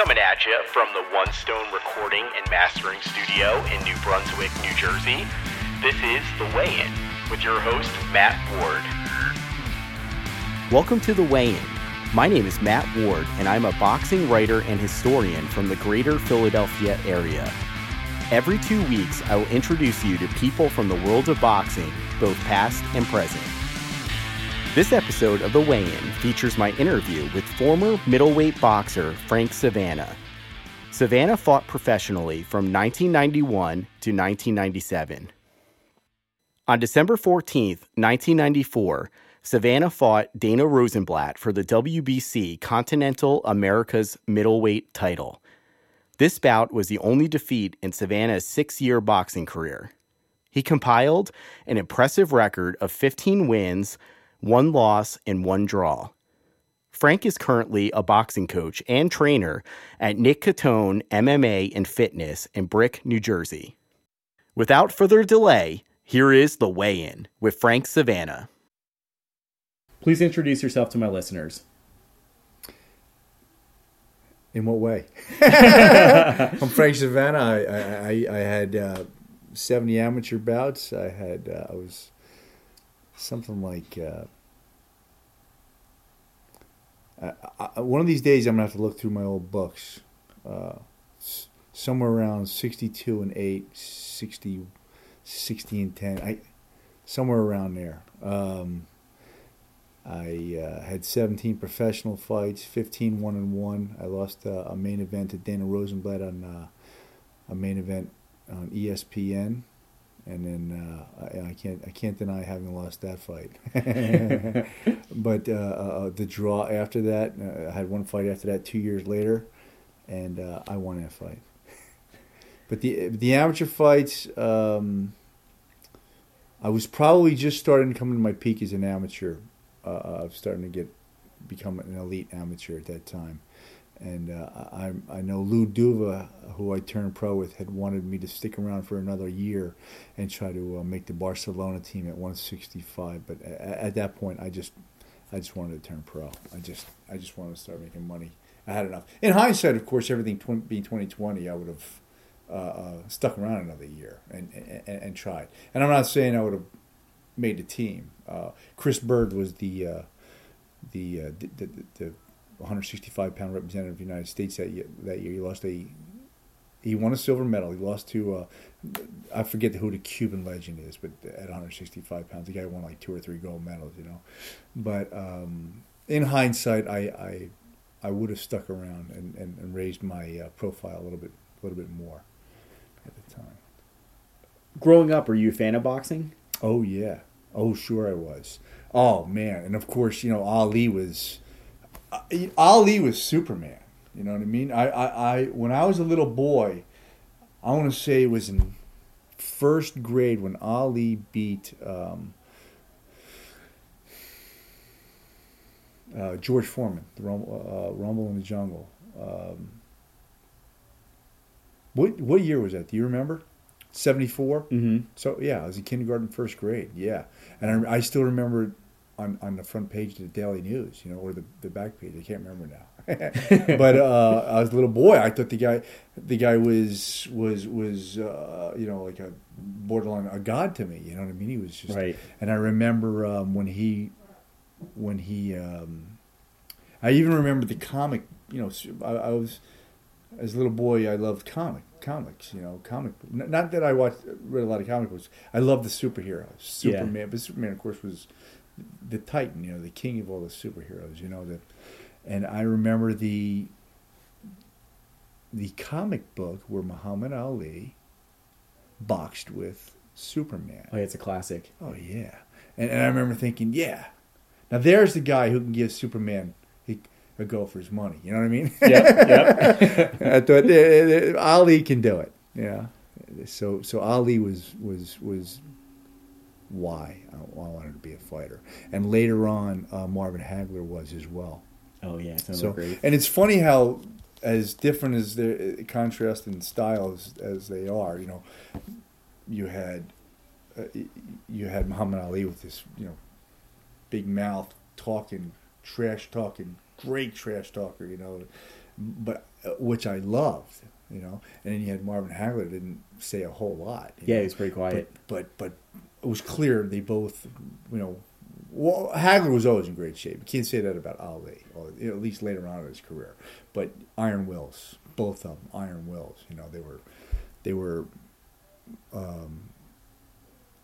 Coming at you from the One Stone Recording and Mastering Studio in New Brunswick, New Jersey. This is The Weigh In with your host, Matt Ward. Welcome to The Weigh In. My name is Matt Ward, and I'm a boxing writer and historian from the greater Philadelphia area. Every two weeks, I will introduce you to people from the world of boxing, both past and present. This episode of The Weigh In features my interview with former middleweight boxer Frank Savannah. Savannah fought professionally from 1991 to 1997. On December 14, 1994, Savannah fought Dana Rosenblatt for the WBC Continental America's middleweight title. This bout was the only defeat in Savannah's six year boxing career. He compiled an impressive record of 15 wins, one loss, and one draw. Frank is currently a boxing coach and trainer at Nick Catone MMA and Fitness in Brick, New Jersey. Without further delay, here is the weigh in with Frank Savannah. Please introduce yourself to my listeners. In what way? I'm Frank Savannah. I, I, I, I had uh, 70 amateur bouts. I had uh, I was something like uh, I, I, one of these days I'm gonna have to look through my old books. Uh, somewhere around 62 and 8, 60, 60 and 10. I somewhere around there. Um, I uh, had 17 professional fights, 15 one and one. I lost uh, a main event to Dana Rosenblatt on uh, a main event on ESPN, and then uh, I, I can't I can't deny having lost that fight. but uh, uh, the draw after that, uh, I had one fight after that two years later, and uh, I won that fight. but the the amateur fights. Um, I was probably just starting to come to my peak as an amateur uh, of starting to get become an elite amateur at that time. And uh, I I know Lou Duva, who I turned pro with, had wanted me to stick around for another year and try to uh, make the Barcelona team at 165. But at, at that point, I just I just wanted to turn pro. I just I just wanted to start making money. I had enough. In hindsight, of course, everything tw- being 2020, I would have uh, uh, stuck around another year and, and and tried. And I'm not saying I would have made the team. Uh, Chris Byrd was the uh, the, the, the the 165 pound representative of the United States that year. That year, he lost a he won a silver medal. He lost to uh, I forget who the Cuban legend is, but at 165 pounds, the guy won like two or three gold medals, you know. But um, in hindsight, I I, I would have stuck around and, and, and raised my uh, profile a little bit a little bit more at the time. Growing up, were you a fan of boxing? Oh yeah. Oh sure I was. Oh man, and of course you know Ali was Ali was Superman. You know what I mean? I I, I when I was a little boy, I want to say it was in first grade when Ali beat um, uh, George Foreman, the Rumble, uh, Rumble in the Jungle. Um, what what year was that? Do you remember? Seventy four. Mm-hmm. So yeah, I was in kindergarten, first grade. Yeah, and I, I still remember on, on the front page of the Daily News, you know, or the, the back page. I can't remember now. but uh, I was a little boy. I thought the guy the guy was was was uh, you know like a borderline a god to me. You know what I mean? He was just Right. And I remember um, when he when he um, I even remember the comic. You know, I, I was as a little boy. I loved comic comics. You know, comic. Not that I watched read a lot of comic books. I loved the superheroes. Yeah. Superman, but Superman, of course, was the Titan. You know, the king of all the superheroes. You know that, and I remember the the comic book where Muhammad Ali boxed with Superman. Oh, yeah, it's a classic. Oh yeah, and, and I remember thinking, yeah, now there's the guy who can give Superman a, a go for his money. You know what I mean? Yep, yep. I thought eh, eh, Ali can do it. Yeah. So so Ali was was was why I wanted to be a fighter, and later on uh, Marvin Hagler was as well. Oh yeah, So great. and it's funny how as different as their uh, contrast in styles as they are, you know, you had uh, you had Muhammad Ali with this you know big mouth talking trash talking great trash talker, you know. but uh, which I loved, you know. And then you had Marvin Hagler didn't say a whole lot. Yeah, know. he was pretty quiet. But, but but it was clear they both, you know. Well, Hagler was always in great shape. You can't say that about Ali, or at least later on in his career. But Iron Wills, both of them, Iron Wills. You know, they were, they were, um,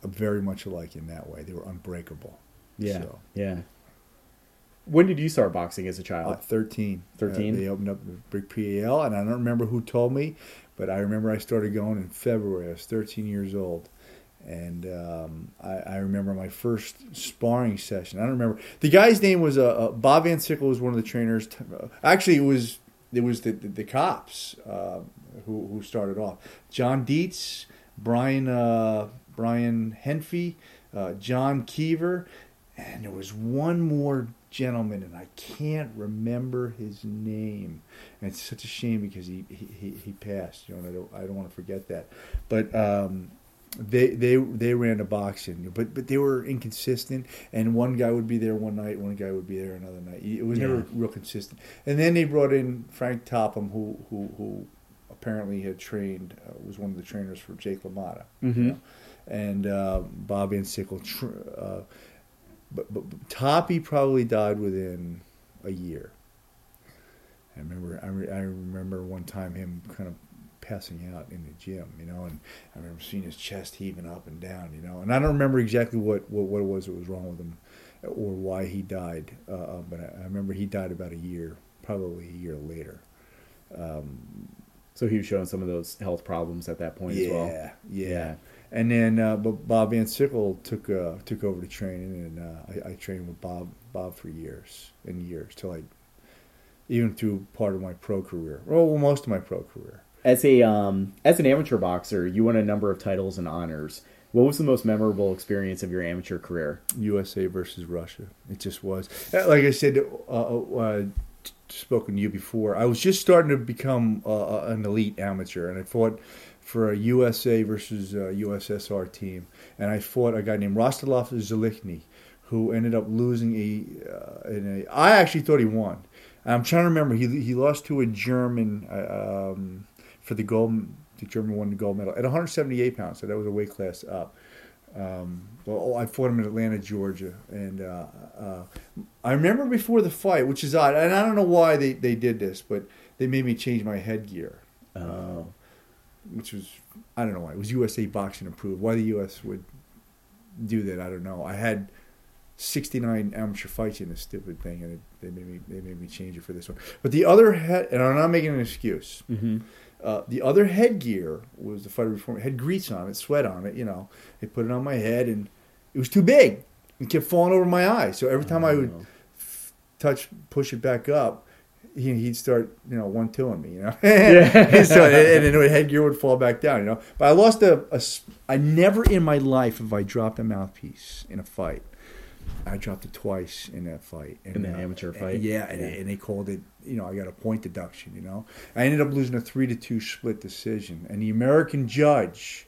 very much alike in that way. They were unbreakable. Yeah, So, yeah. When did you start boxing as a uh, child? 13. 13? Uh, they opened up the big PAL, and I don't remember who told me, but I remember I started going in February. I was 13 years old. And um, I, I remember my first sparring session. I don't remember the guy's name was uh, uh, Bob Van Sickle was one of the trainers. Uh, actually, it was it was the the, the cops uh, who who started off. John Dietz, Brian uh, Brian Henfey, uh, John Keever, and there was one more gentleman, and I can't remember his name. And it's such a shame because he he, he, passed. You know, I don't I don't want to forget that. But um, they they they ran the boxing, but but they were inconsistent. And one guy would be there one night, one guy would be there another night. It was never real consistent. And then they brought in Frank Topham, who who who apparently had trained uh, was one of the trainers for Jake LaMotta. you Mhm. know? And uh, Bob Van Sickle. Tr- uh, but, but, but Toppy probably died within a year. I remember I, re- I remember one time him kind of passing out in the gym, you know, and I remember seeing his chest heaving up and down, you know, and I don't remember exactly what, what, what it was that was wrong with him or why he died, uh, but I, I remember he died about a year, probably a year later. Um, So he was showing some of those health problems at that point yeah, as well. yeah, Yeah. And then, uh, but Bob Van Sickle took uh, took over the training, and uh, I, I trained with Bob Bob for years and years till I, even through part of my pro career, well, most of my pro career. As a um, as an amateur boxer, you won a number of titles and honors. What was the most memorable experience of your amateur career? USA versus Russia. It just was. Uh, Like I said, uh, uh, spoken to you before. I was just starting to become uh, an elite amateur, and I fought for a USA versus uh, USSR team, and I fought a guy named Rostislav Zaulichniy, who ended up losing a. Uh, in a I actually thought he won. I'm trying to remember. He he lost to a German uh, um, for the gold. The German won the gold medal at 178 pounds, so that was a weight class up. Um, well, I fought him in Atlanta, Georgia, and uh, uh, I remember before the fight, which is odd, and I don't know why they, they did this, but they made me change my headgear, Oh, which was I don't know why it was USA Boxing approved. Why the U.S. would do that, I don't know. I had 69 amateur fights in this stupid thing, and it, they made me they made me change it for this one. But the other head, and I'm not making an excuse. hmm Uh, the other headgear was the fighter reform. It had grease on it, sweat on it. You know, they put it on my head, and it was too big. It kept falling over my eyes. So every time I would Oh. touch, push it back up, he, he'd start, you know, one twoing me. You know, Yeah. so, and, and then the headgear would fall back down. You know, but I lost a, a I never in my life have I dropped a mouthpiece in a fight. I dropped it twice in that fight. And, In the uh, amateur and- fight? yeah, and, Yeah. and they called it. You know, I got a point deduction. You know, I ended up losing a three to two split decision, and the American judge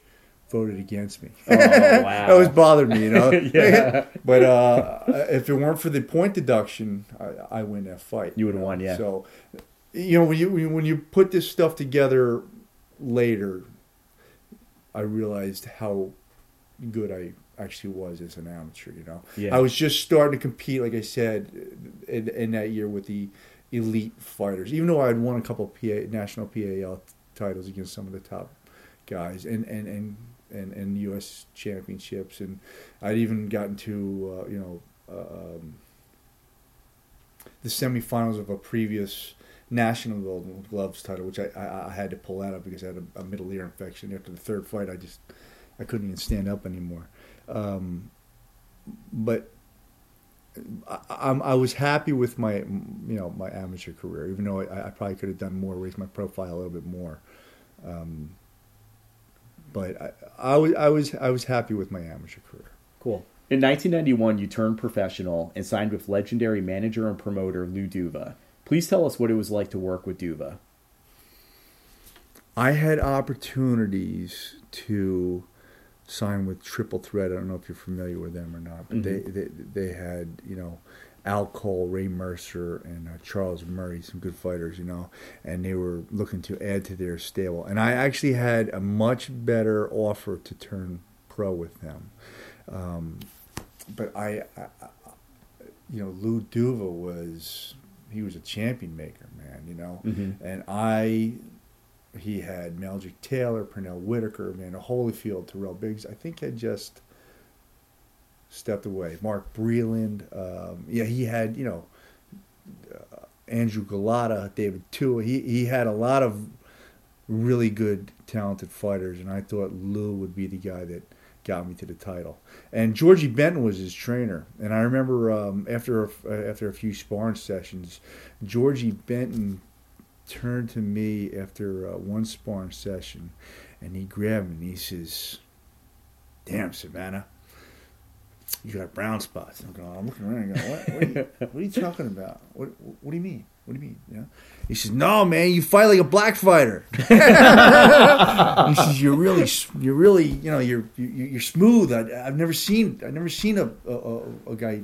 voted against me. Oh, wow. that was bothered me. You know, Yeah. but uh, if it weren't for the point deduction, I, I win that fight. You would've know? won, yeah. So, you know, when you when you put this stuff together later, I realized how good I actually was as an amateur. You know, Yeah. I was just starting to compete, like I said, in, in that year with the elite fighters. Even though I had won a couple PA, national PAL titles against some of the top guys, and and and and, and U.S. championships, and I'd even gotten to uh, you know um, the semifinals of a previous national Golden Gloves title, which I, I, I had to pull out of because I had a, a middle ear infection. After the third fight, I just I couldn't even stand up anymore. Um, but I, I'm, I was happy with my you know my amateur career, even though I, I probably could have done more, raised my profile a little bit more. Um, but I, I was I was I was happy with my amateur career. Cool. In 1991, you turned professional and signed with legendary manager and promoter Lou Duva. Please tell us what it was like to work with Duva. I had opportunities to sign with Triple Threat. I don't know if you're familiar with them or not, but they, they they had you know Al Cole, Ray Mercer, and uh, Charles Murray, some good fighters, you know, and they were looking to add to their stable. And I actually had a much better offer to turn pro with them. Um, but I, I, you know, Lou Duva was he was a champion maker, man, you know, Mhm. and I. He had Meldrick Taylor, Pernell Whitaker, Evander Holyfield, Tyrell Biggs. I think had just stepped away. Mark Breland. Um, yeah, he had, you know, uh, Andrew Golota, David Tua. He, he had a lot of really good, talented fighters, and I thought Lou would be the guy that got me to the title. And Georgie Benton was his trainer. And I remember um, after, a, after a few sparring sessions, Georgie Benton turned to me after uh, one sparring session, and he grabbed me and he says, "Damn, Savannah, you got brown spots." I'm going, I'm looking around and going, what, what, are you, what are you talking about? What, what do you mean? What do you mean? Know? He says, "No, man, you fight like a black fighter." he says, "You're really, you're really, you know, you're you, you're smooth. I, I've never seen, I've never seen a, a, a guy,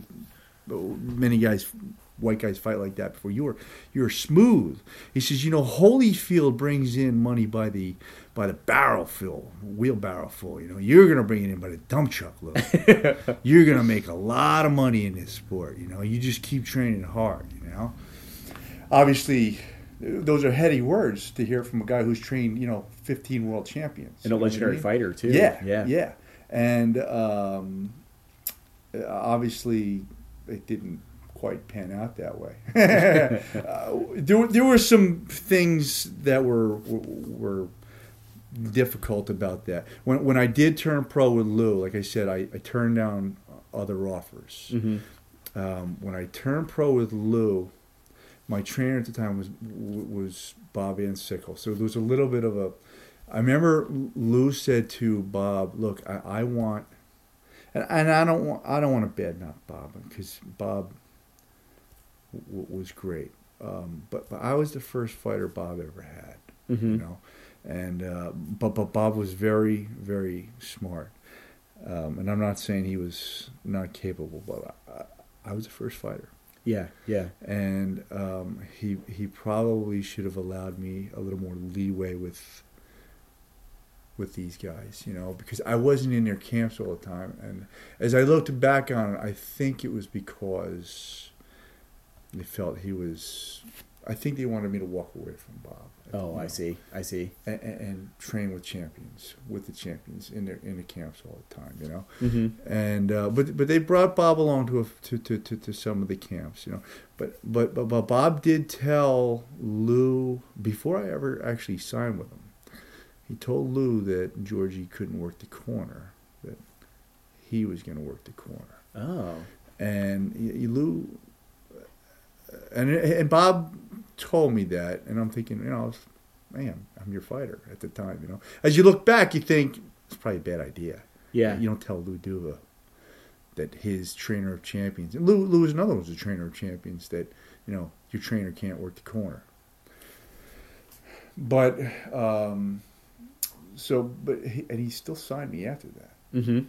many guys." White guys fight like that before. You were you're smooth. He says, you know, Holyfield brings in money by the by the barrel full, wheelbarrow full. You know, you're gonna bring it in by the dump truck load. you're gonna make a lot of money in this sport. You know, you just keep training hard. You know, obviously, those are heady words to hear from a guy who's trained, you know, 15 world champions And a You what I legendary mean? fighter too. Yeah, yeah, yeah, and um, obviously, it didn't quite pan out that way. uh, there, there were some things that were were difficult about that. When when I did turn pro with Lou, like I said, I, I turned down other offers. Mhm. Um, when I turned pro with Lou, my trainer at the time was was Bob Van Sickle. So there was a little bit of a. I remember Lou said to Bob, "Look, I, I want." And, and I don't want I don't want to badmouth Bob because Bob w- was great, um, but but I was the first fighter Bob ever had, you Mhm. know, and uh, but but Bob was very very smart, um, and I'm not saying he was not capable, but I, I was the first fighter, yeah, yeah. and um, he he probably should have allowed me a little more leeway with with these guys, you know, because I wasn't in their camps all the time. And as I looked back on it, I think it was because they felt he was. I think they wanted me to walk away from Bob. Oh, you I know, see. I see. And, and, and train with champions, with the champions in their in the camps all the time, you know. hmm And uh, but but they brought Bob along to, a, to, to to to some of the camps, you know. But but but, but Bob did tell Lou before I ever actually signed with him. He told Lou that Georgie couldn't work the corner, that he was going to work the corner. Oh, And Lou and and Bob told me that, and I'm thinking, you know, man, I'm your fighter at the time, you know. As you look back, you think it's probably a bad idea. yeah. You don't tell Lou Duva that his trainer of champions. And Lou, Lou is another one who's a trainer of champions that, you know, your trainer can't work the corner. But, um, so, but, he, and he still signed me after that, hmm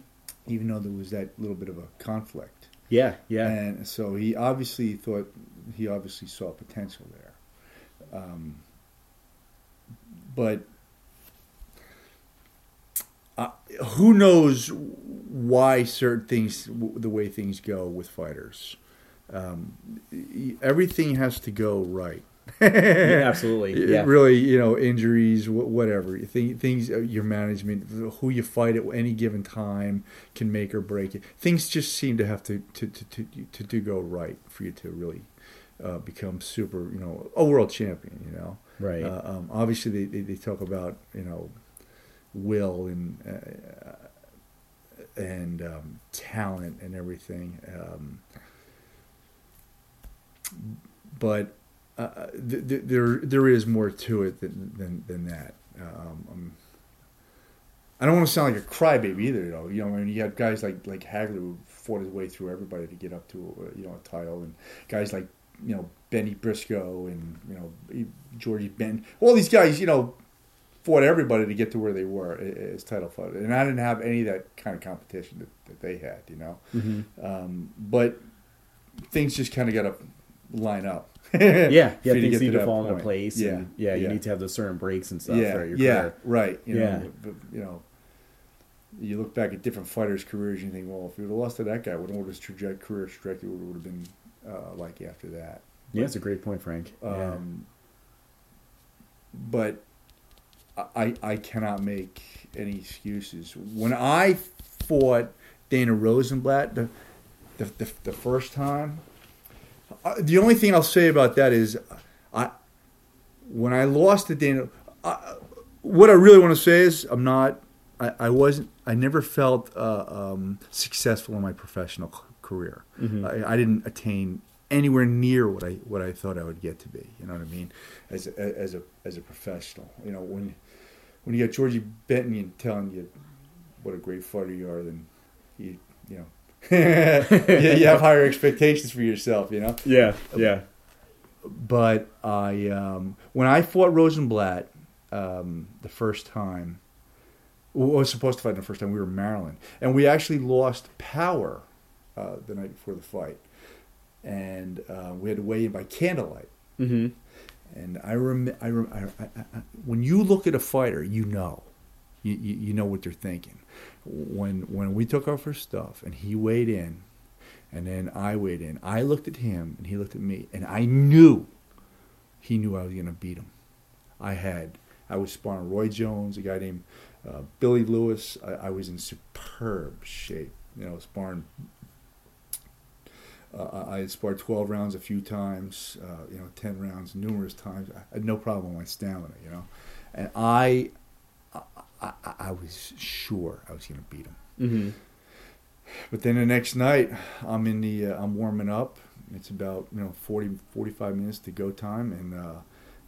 even though there was that little bit of a conflict. Yeah, yeah. And so he obviously thought, he obviously saw potential there. Um, but uh, who knows why certain things, w- the way things go with fighters. Um, everything has to go right. Yeah, absolutely. Yeah. Really, you know, injuries, whatever. Things, uh, your management, who you fight at any given time can make or break it. Things just seem to have to to to to, to, to go right for you to really uh, become super, you know, a world champion. You know, Right. Uh, um, obviously, they, they they talk about you know will and uh, and um, talent and everything. Um, but uh, th- th- there there is more to it than than, than that. Um, um, I don't want to sound like a crybaby either, you know. You know, I mean, you have guys like like Hagler who fought his way through everybody to get up to uh, you know a title, and guys like you know Benny Briscoe and you know Georgie Ben. All these guys, you know, fought everybody to get to where they were as title fighters, and I didn't have any of that kind of competition that, that they had, you know. hmm Um, but things just kind of got to line up. yeah, yeah, you to things need to that fall into place. Yeah, and yeah, you yeah. need to have those certain breaks and stuff yeah, yeah, career. right. You Yeah. know, but, you know, you look back at different fighters' careers, and you think, well, if you would have lost to that guy, what would his traje- career trajectory would have been uh, like after that? Yeah, it's a great point, Frank. Yeah. Um, But I I cannot make any excuses. When I fought Dana Rosenblatt the the, the, the first time, uh, the only thing I'll say about that is I when I lost to Dana. I, what I really want to say is I'm not. I, I wasn't. I never felt uh, um, successful in my professional career. I, I didn't attain anywhere near what I what I thought I would get to be. You know what I mean? As a, as a as a professional, you know when when you got Georgie Benton telling you what a great fighter you are, then you you know you, you have higher expectations for yourself. You know yeah, yeah. but I um, when I fought Rosenblatt um, the first time, I was supposed to fight the first time. We were in Maryland, and we actually lost power uh, the night before the fight, and uh, we had to weigh in by candlelight. Mm-hmm. And I rem- I, rem- I, I, I, when you look at a fighter, you know, you, you, you know what they're thinking. When when we took off our stuff and he weighed in, and then I weighed in, I looked at him and he looked at me, and I knew he knew I was going to beat him. I had I was sparring Roy Jones, a guy named uh, Billy Lewis. I, I was in superb shape, you know, sparring uh, I had sparred 12 rounds a few times, uh, you know, 10 rounds numerous times. I had no problem with my stamina, you know. And I, I, I, was sure I was going to beat him. Mm-hmm. But then the next night, I'm in the, uh, I'm warming up. It's about, you know, 40, 45 minutes to go time. And uh,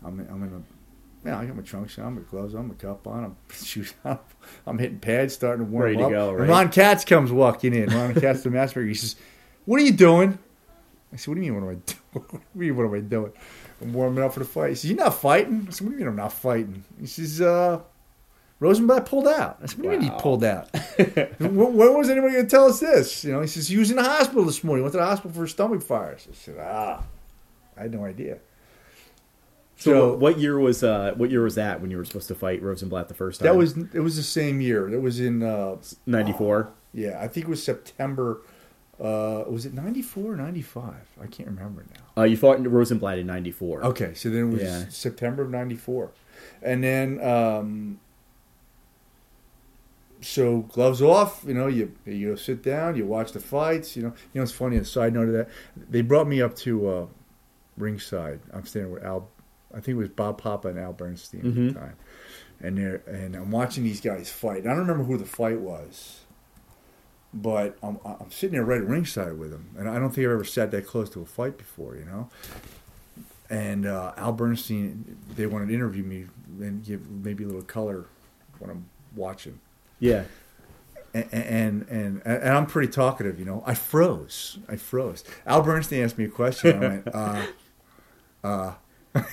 I'm, I'm in a, man, I got my trunks on, my gloves on, my cup on, I'm shoes on. I'm hitting pads, starting to warm Ready to up. go, right? Ron Katz comes walking in. Ron Katz, the master. He says, "What are you doing?" I said, "What do you mean? What am I doing? what do you mean? What am I doing? I'm warming up for the fight." He says, "You're not fighting." I said, "What do you mean I'm not fighting?" He says, uh, "Rosenblatt pulled out." I said, "What do you mean he pulled out? when, when was anybody going to tell us this?" You know, he says, "He was in the hospital this morning. He Went to the hospital for stomach fires." I said, "Ah, I had no idea." So, So- what, what year was uh, what year was that when you were supposed to fight Rosenblatt the first time? That was it. Was the same year. It was in uh, ninety four. yeah, I think it was September. Uh, was it 94 or 95? I can't remember now. Uh, you fought in Rosenblatt in ninety four. Okay, so then it was Yeah. September of '94, and then um, so gloves off. You know, you you sit down, you watch the fights. You know, you know it's funny. A side note of that, they brought me up to uh, ringside. I'm standing with Al. I think it was Bob Papa and Al Bernstein at Mhm. the time, and they're and I'm watching these guys fight. I don't remember who the fight was. But I'm, I'm sitting there right at ringside with him, and I don't think I've ever sat that close to a fight before, you know and uh, Al Bernstein, they wanted to interview me and give maybe a little color when I'm watching. Yeah. And and, and and I'm pretty talkative, you know. I froze. I froze. Al Bernstein asked me a question. I went, uh, uh.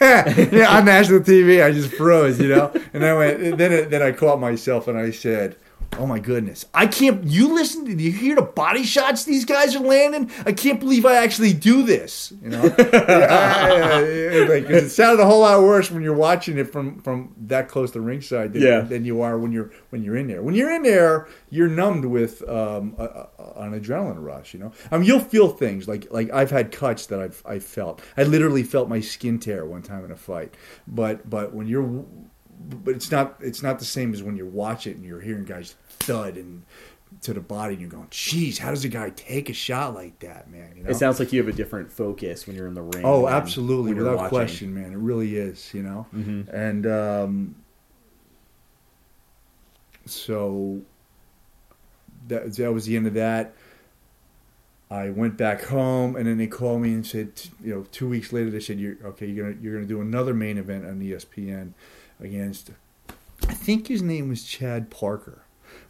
yeah, I'm on national TV, I just froze, you know. And I went. Then then I caught myself and I said, "Oh my goodness, I can't." You listen? Do you hear the body shots these guys are landing? I can't believe I actually do this. You know, Yeah, like, it sounded a whole lot worse when you're watching it from from that close to ringside than, Yeah. than you are when you're when you're in there. When you're in there, you're numbed with um, a, a, an adrenaline rush. You know, I mean, you'll feel things like like I've had cuts that I've I felt. I literally felt my skin tear one time in a fight. But but when you're but it's not it's not the same as when you watch it and you're hearing guys thud and to the body and you're going, "Geez, how does a guy take a shot like that, man?" You know. It sounds like you have a different focus when you're in the ring. Oh, absolutely, without watching. question, man. It really is, you know. Mhm. And um, so that that was the end of that. I went back home, and then they called me and said, t- you know, two weeks later they said, "You're okay. You're gonna you're gonna do another main event on ESPN against." I think his name was Chad Parker,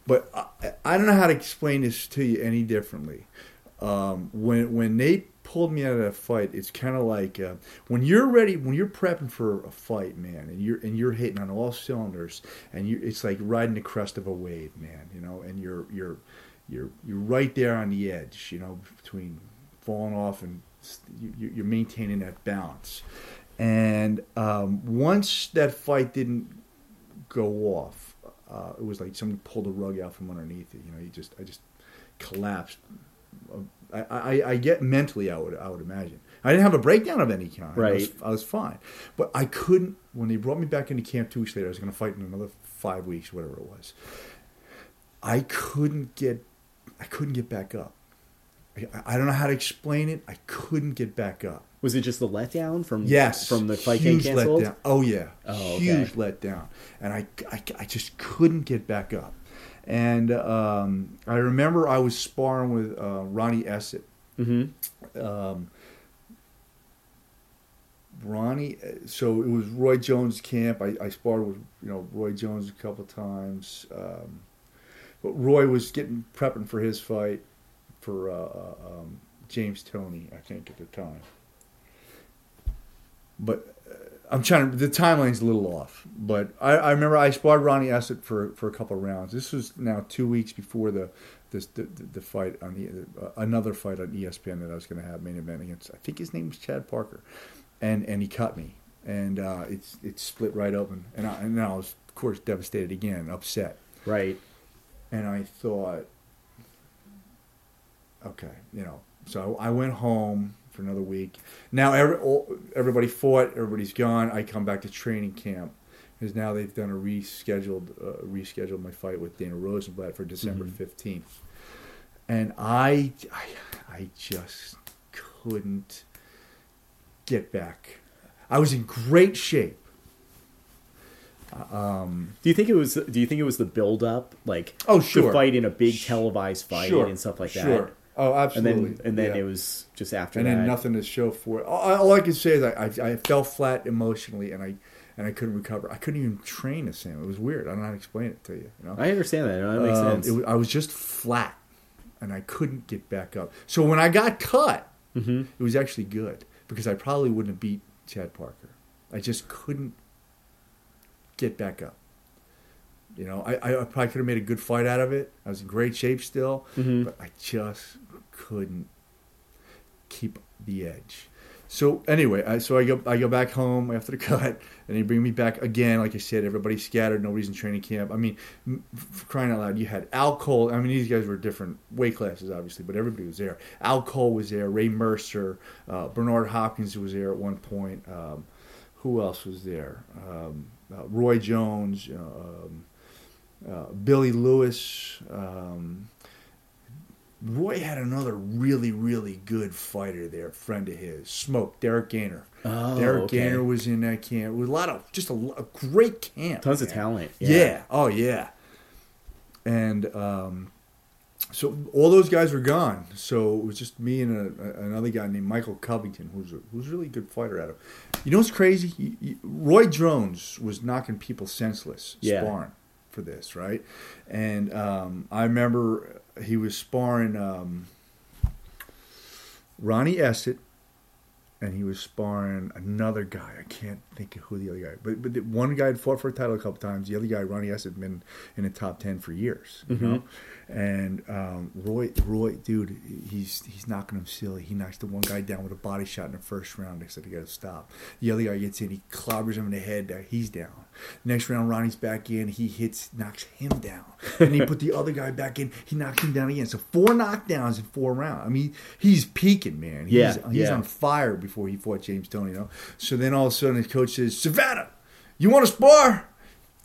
but I, I don't know how to explain this to you any differently. Um, when when they pulled me out of that fight, it's kind of like uh, when you're ready, when you're prepping for a fight, man, and you're and you're hitting on all cylinders, and you it's like riding the crest of a wave, man, you know, and you're you're you're you're right there on the edge, you know, between falling off, and you, you're maintaining that balance. And um, once that fight didn't go off, uh, it was like someone pulled a rug out from underneath it. You know, you just I just collapsed. I, I, I get mentally, I would I would imagine. I didn't have a breakdown of any kind. I was, Right. I was fine, but I couldn't. When they brought me back into camp two weeks later, I was going to fight in another five weeks, whatever it was. I couldn't get, I couldn't get back up. I, I don't know how to explain it. I couldn't get back up. Was it just the letdown from Yes, from the fight getting huge canceled? letdown. Oh yeah, Oh, okay. huge letdown, and I, I, I just couldn't get back up. And um, I remember I was sparring with uh, Ronnie Essett. Mm-hmm. Um, Ronnie, uh, so it was Roy Jones' camp. I, I sparred with you know Roy Jones a couple times, um, but Roy was getting prepping for his fight for uh, uh, um, James Toney, I think at the time. But uh, I'm trying to. The timeline's a little off, but I, I remember I sparred Ronnie Essett for for a couple of rounds. This was now two weeks before the this the, the, the fight on the uh, another fight on ESPN that I was going to have main event against. I think his name was Chad Parker, and and he cut me, and uh, it's it's split right open, and I, and I was of course devastated again, upset, Right. and I thought, okay, you know. So I went home for another week. Now every, all, everybody fought, everybody's gone. I come back to training camp because now they've done a rescheduled uh, rescheduled my fight with Dana Rosenblatt for December Mhm. 15th, and I, I I just couldn't get back. I was in great shape. Um, Do you think it was? Do you think it was the build up, like Oh, sure. the fight in a big televised fight Sure, and stuff like sure. that? Oh, And absolutely. then and then Yeah. it was just after and that. then nothing to show for it. All, all I can say is I, I, I fell flat emotionally, and I and I couldn't recover. I couldn't even train the same. It was weird. I don't know how to explain it to you. You know, I understand that. That makes Um, sense. was, I was just flat, and I couldn't get back up. So when I got cut, hmm it was actually good because I probably wouldn't have beat Chad Parker. I just couldn't get back up. You know, I, I probably could have made a good fight out of it. I was in great shape still, Mhm. but I just couldn't keep the edge. So anyway, I, so I go I go back home after the cut, and they bring me back again. Like I said, everybody's scattered. Nobody's in training camp. I mean, crying out loud, you had Al Cole. I mean, these guys were different weight classes, obviously, but everybody was there. Al Cole was there. Ray Mercer, uh, Bernard Hopkins was there at one point. Um, who else was there? Um, uh, Roy Jones, um, uh, Billy Lewis. Um, Roy had another really, really good fighter there, friend of his, Smoke, Derrick Gainer. Oh, Derrick okay. Gainer was in that camp. With a lot of, just a, a great camp. Tons of talent. Yeah. Oh, yeah. And um, so all those guys were gone. So it was just me and a, a- another guy named Michael Covington, who's a, who's a really good fighter out of. You know what's crazy? You- you- Roy Jones was knocking people senseless Yeah. sparring for this, right? And um, I remember he was sparring um, Ronnie Essett, and he was sparring another guy. I can't think of who the other guy, but but the one guy had fought for a title a couple times. The other guy, Ronnie Essett, had been in the top ten for years. You know, and um, Roy, Roy, dude, he's he's knocking him silly. He knocks the one guy down with a body shot in the first round. They said he got to stop. The other guy gets in, he clobbers him in the head. He's down. Next round, Ronnie's back in. He hits, knocks him down. And he put the other guy back in. He knocks him down again. So four knockdowns in four rounds. I mean, he's peaking, man. He's, Yeah, he's yeah. on fire before he fought James Toney. You know. So then all of a sudden, his coach says, "Savannah, you want to spar?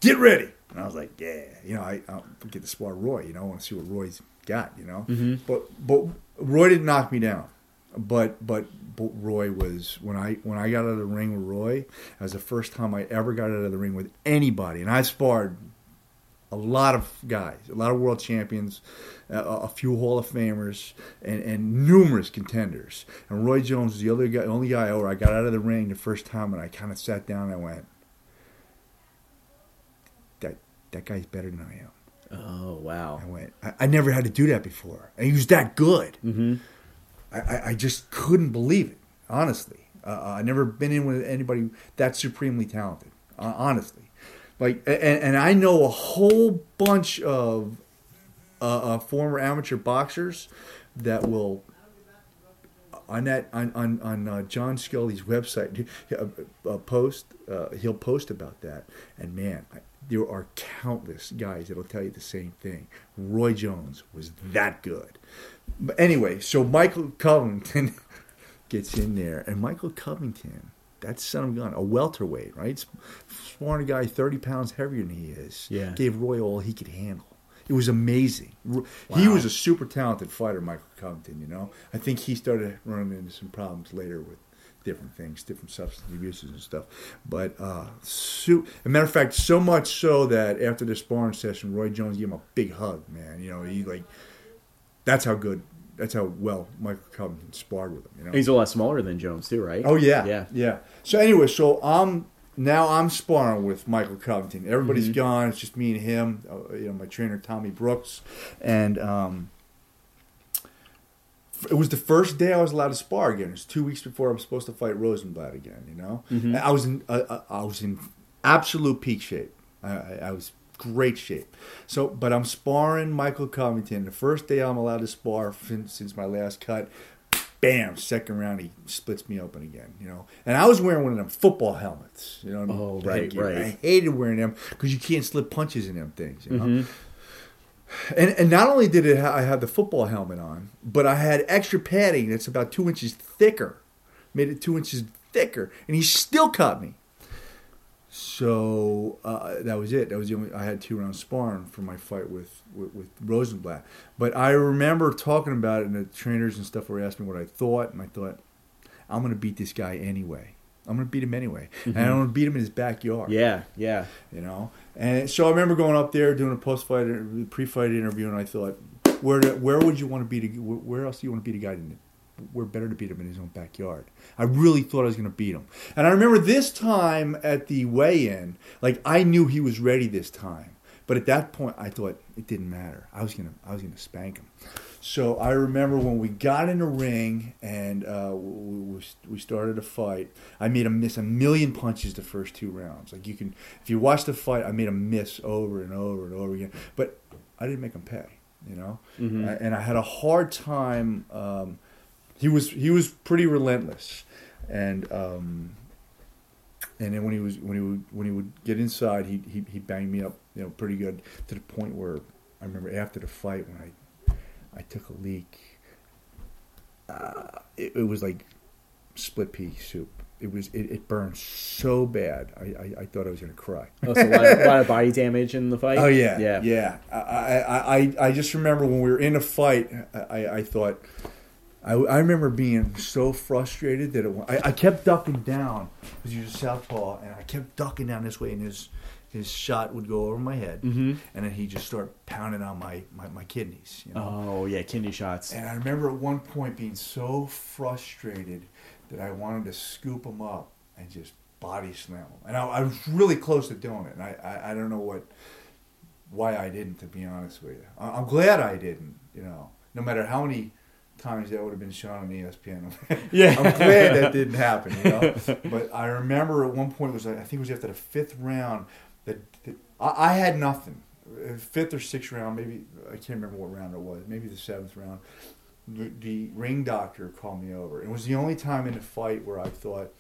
Get ready." And I was like, "Yeah." You know, I, I don't get to spar Roy. You know, I want to see what Roy's got. You know. Mhm. But but Roy didn't knock me down. But but Roy was when I when I got out of the ring with Roy, that was the first time I ever got out of the ring with anybody, and I sparred a lot of guys, a lot of world champions, a, a few Hall of Famers, and, and numerous contenders. And Roy Jones was the other guy, only guy where I got out of the ring the first time, and I kind of sat down and I went, "That that guy's better than I am." Oh wow. I went, I, I never had to do that before, and he was that good. Mm-hmm. I, I, just couldn't believe it, honestly. Uh, I never been in with anybody that supremely talented, uh, honestly. Like, and, and I know a whole bunch of uh, uh, former amateur boxers that will on that on on, on uh, John Scully's website uh, uh, post uh, he'll post about that and man there are countless guys that'll tell you the same thing Roy Jones was that good but anyway so Michael Covington gets in there and Michael Covington that son of a gun a welterweight right sworn a guy 30 pounds heavier than he is Yeah. gave Roy all he could handle it was amazing. He was a super talented fighter, Michael Covington. You know, I think he started running into some problems later with different things, different substance abuses and stuff. But uh, as a matter of fact, so much so that after the sparring session, Roy Jones gave him a big hug. Man, you know, he like that's how good, that's how well Michael Covington sparred with him. You know, He's a lot smaller than Jones too, right? Oh yeah, Yeah. yeah. So anyway, so I'm now I'm sparring with Michael Covington. Everybody's Mm-hmm. gone. It's just me and him. Uh, you know, my trainer Tommy Brooks, and um, it was the first day I was allowed to spar again. It was two weeks before I'm supposed to fight Rosenblatt again. You know, Mm-hmm. I was in uh, I was in absolute peak shape. I, I, I was great shape. So, but I'm sparring Michael Covington. The first day I'm allowed to spar since, since my last cut. Bam! Second round, he splits me open again. You know, and I was wearing one of them football helmets. You know, Oh, right, right. I hated wearing them because you can't slip punches in them things. You know, Mm-hmm. And and not only did it ha- I have the football helmet on, but I had extra padding that's about two inches thicker, made it two inches thicker, and he still caught me. So uh, that was it. That was the only. I had two rounds sparring for my fight with, with with Rosenblatt. But I remember talking about it, and the trainers and stuff were asking me what I thought, and I thought, I'm going to beat this guy anyway. I'm going to beat him anyway, and mm-hmm. I'm going to beat him in his backyard Yeah, yeah. you know. And so I remember going up there doing a post fight, pre-fight interview, and I thought, where do- where would you want to be? To, where else do you want to beat a guy than? We're better to beat him in his own backyard. I really thought I was going to beat him, and I remember this time at the weigh-in, like I knew he was ready this time, but at that point I thought it didn't matter. I was gonna I was gonna spank him. So I remember when we got in the ring and uh, we, we- started a fight. I made him miss a million punches the first two rounds. Like you can, if you watch the fight, I made him miss over and over and over again. But I didn't make him pay, you know. Mhm. I- and I had a hard time. Um, he was he was pretty relentless, and um, and then when he was when he would when he would get inside, he he he banged me up, you know, pretty good to the point where I remember after the fight when I I took a leak. Uh, it, it was like split pea soup. It was it, it burned so bad. I, I, I thought I was gonna cry. Oh, so a lot, of, a lot of body damage in the fight. Oh yeah, yeah, yeah. I, I, I, I just remember when we were in a fight, I, I thought, I, I remember being so frustrated that it, I, I kept ducking down because he was a southpaw, and I kept ducking down this way, and his his shot would go over my head, Mhm. and then he'd just start pounding on my, my, my kidneys. You know? Oh yeah, kidney shots. And I remember at one point being so frustrated that I wanted to scoop him up and just body slam him. And I, I was really close to doing it. And I, I, I don't know what why I didn't, to be honest with you. I, I'm glad I didn't, you know, no matter how many times that would have been shown on ESPN. Yeah. I'm glad that didn't happen, you know. But I remember at one point, it was I think it was after the fifth round, that, that I, I had nothing. Fifth or sixth round, maybe I can't remember what round it was. Maybe the seventh round. The, the ring doctor called me over. It was the only time in the fight where I thought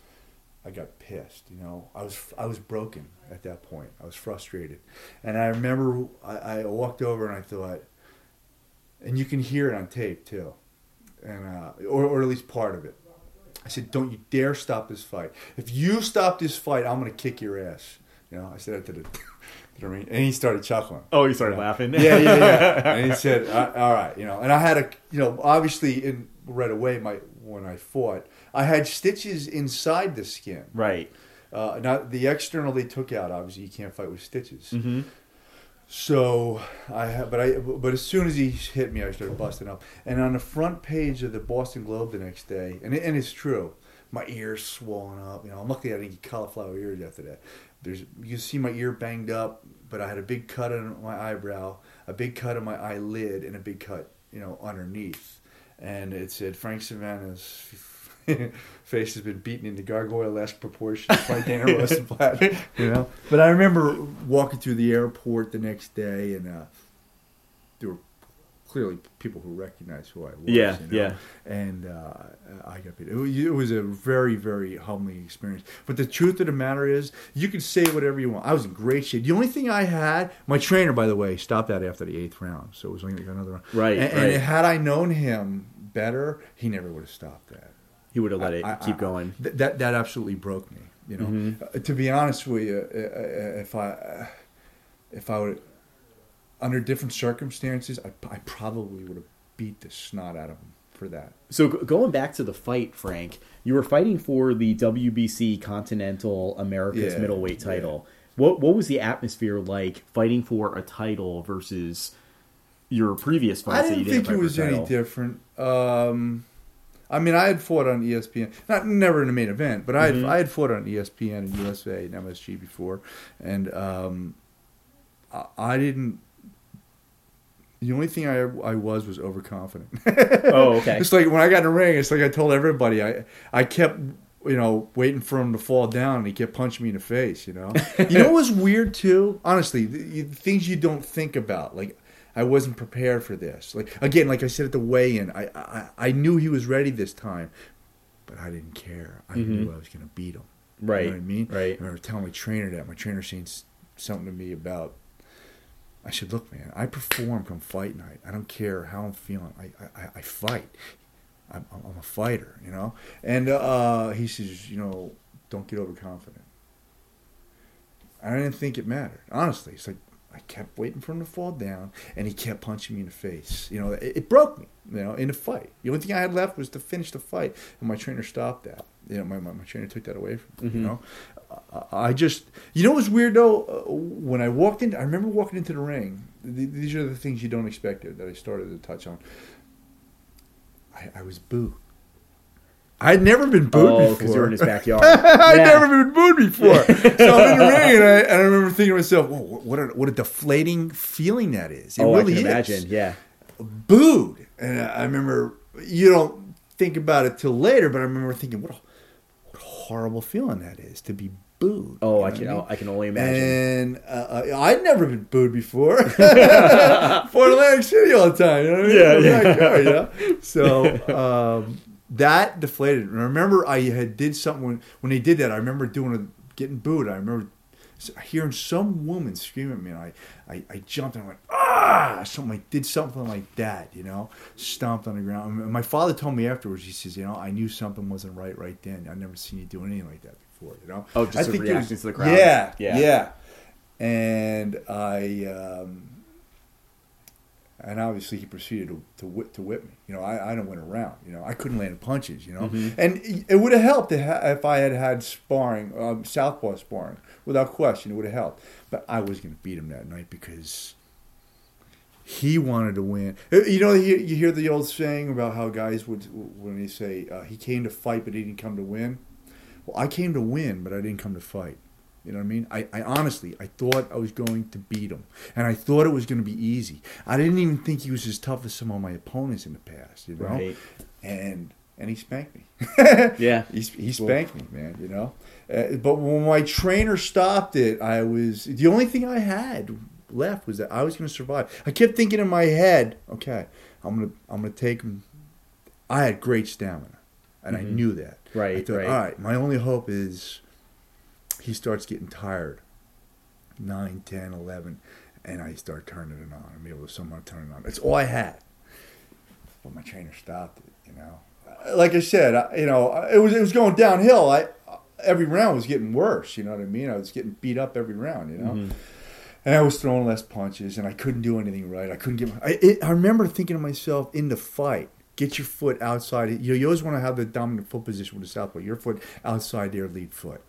I got pissed. You know, I was I was broken at that point. I was frustrated, and I remember I, I walked over and I thought, and you can hear it on tape too, and uh, or or at least part of it. I said, "Don't you dare stop this fight! If you stop this fight, I'm going to kick your ass." You know, I said that to the, to the ring, and he started chuckling. Oh, he started Yeah. laughing. yeah, yeah, yeah. And he said, "Uh, "All right," you know. And I had a, you know, obviously, in right away, my when I fought, I had stitches inside the skin. right. Uh, now the external they took out. Obviously, you can't fight with stitches. Mm-hmm. So I, ha- but I, but as soon as he hit me, I started busting up. And on the front page of the Boston Globe the next day, and it, and it's true, my ears swollen up. You know, I'm lucky I didn't get cauliflower ears after that. There's you can see my ear banged up, but I had a big cut on my eyebrow, a big cut on my eyelid, and a big cut, you know, underneath. And it said Frank Savannah's face has been beaten into gargoyle-esque proportions by Dana Rosenblatt. You know, but I remember walking through the airport the next day, and uh, there were clearly people who recognized who I was. Yeah, you know? yeah. And uh, I, I got beat. It was, it was a very, very humbling experience. But the truth of the matter is, you can say whatever you want. I was in great shape. The only thing I had, my trainer, by the way, stopped that after the eighth round, so it was only another round. Right, And, right. and had I known him better, he never would have stopped that. He would have let it I- keep I- going. Th- that that absolutely broke me. You know, Mm-hmm. Uh, to be honest with you, uh, uh, if I uh, if I would under different circumstances, I, I probably would have beat the snot out of him for that. So going back to the fight, Frank, you were fighting for the WBC Continental America's Yeah, middleweight yeah. title. What what was the atmosphere like fighting for a title versus your previous fights? I that you didn't think fight it was any different. Um, I mean, I had fought on ESPN, not never in a main event, but I had, Mhm. I had fought on ESPN and USA and MSG before, and um, I, I didn't. The only thing I I was was overconfident. Oh, okay. It's like when I got in the ring, it's like I told everybody I I kept you know waiting for him to fall down, and he kept punching me in the face. You know, you know what was weird too? Honestly, the, the things you don't think about, like. I wasn't prepared for this. Like again, like I said at the weigh-in, I I, I knew he was ready this time, but I didn't care. I knew I was going to beat him. Mm-hmm. Right, You know what I mean? right. I remember telling my trainer that. My trainer saying something to me about. I said, "Look, man, I perform come fight night. I don't care how I'm feeling. I I, I fight. I'm, I'm a fighter, you know." And uh, he says, "You know, don't get overconfident." I didn't think it mattered. Honestly, it's like I kept waiting for him to fall down, and he kept punching me in the face. You know, it, it broke me. You know, in the fight, the only thing I had left was to finish the fight, and my trainer stopped that. You know, my my, my trainer took that away from me. You Mhm. know, I, just, you know, what was weird though. Uh, when I walked in, I remember walking into the ring. These are the things you don't expect that I started to touch on. I, I was booed. I'd never been booed Oh, before. because you're in his backyard. I'd Yeah. never been booed before. so I'm in the ring, and I, and I remember thinking to myself, Whoa, what, a, what a deflating feeling that is. It oh, really I can is. imagine. Yeah. Booed. And I remember, you don't think about it till later, but I remember thinking, what a, what a horrible feeling that is to be booed. Oh, You I can what mean? I can only imagine. And uh, uh, I'd never been booed before. Fort Atlantic City all the time. You know what I mean? Yeah, yeah. you? So um, that deflated. And I remember I had did something when, when they did that. I remember doing a, getting booed. I remember hearing some woman scream at me, and I, I, I jumped and I went ah, something. I did something like that, you know, stomped on the ground. And my father told me afterwards. He says, you know, I knew something wasn't right right then. I'd never seen you do anything like that before, you know. Oh, just I think it was- reactions to the crowd. Yeah, Yeah. yeah, And I, um, and obviously he proceeded to to whip, to whip me. You know, I, I don't went around. You know, I couldn't land punches. You know, Mhm. and it would have helped if I had had sparring, um, southpaw sparring, without question. It would have helped. But I was going to beat him that night because he wanted to win. Uh, You know, you, you hear the old saying about how guys would when they say uh, he came to fight but he didn't come to win. Well, I came to win, but I didn't come to fight. You know what I mean? I, I honestly, I thought I was going to beat him, and I thought it was going to be easy. I didn't even think he was as tough as some of my opponents in the past. You know, Right. and and he spanked me. Yeah. he, he spanked me, man. You know, uh, but when my trainer stopped it, I was the only thing I had left was that I was going to survive. I kept thinking in my head, okay, I'm gonna I'm gonna take him. I had great stamina, and I Mhm. knew that. Right, I thought, right. All right, my only hope is he starts getting tired. 9, 10, 11, and I start turning it on. I'm able to somehow turn it on. It's all I had. But my trainer stopped it. You know, like I said, I, you know, it was it was going downhill. I every round was getting worse. You know what I mean? I was getting beat up every round. You know. Mhm. And I was throwing less punches, and I couldn't do anything right. I couldn't get. My, I, it, I remember thinking to myself in the fight, get your foot outside. You, you always want to have the dominant foot position with the southpaw. Your foot outside their lead foot.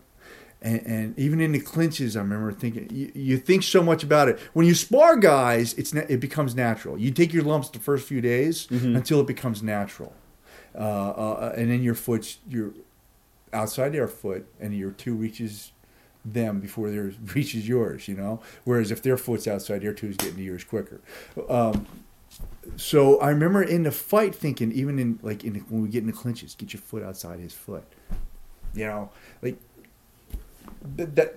And, and even in the clinches, I remember thinking, you, you think so much about it. When you spar guys, it's na- it becomes natural. You take your lumps the first few days Mhm. until it becomes natural, uh, uh, and then your foot's your outside their foot, and your two reaches them before theirs reaches yours. You know, whereas if their foot's outside, their two's getting to yours quicker. Um, so I remember in the fight thinking, even in like in the, when we get in the clinches, get your foot outside his foot. You know, like that, that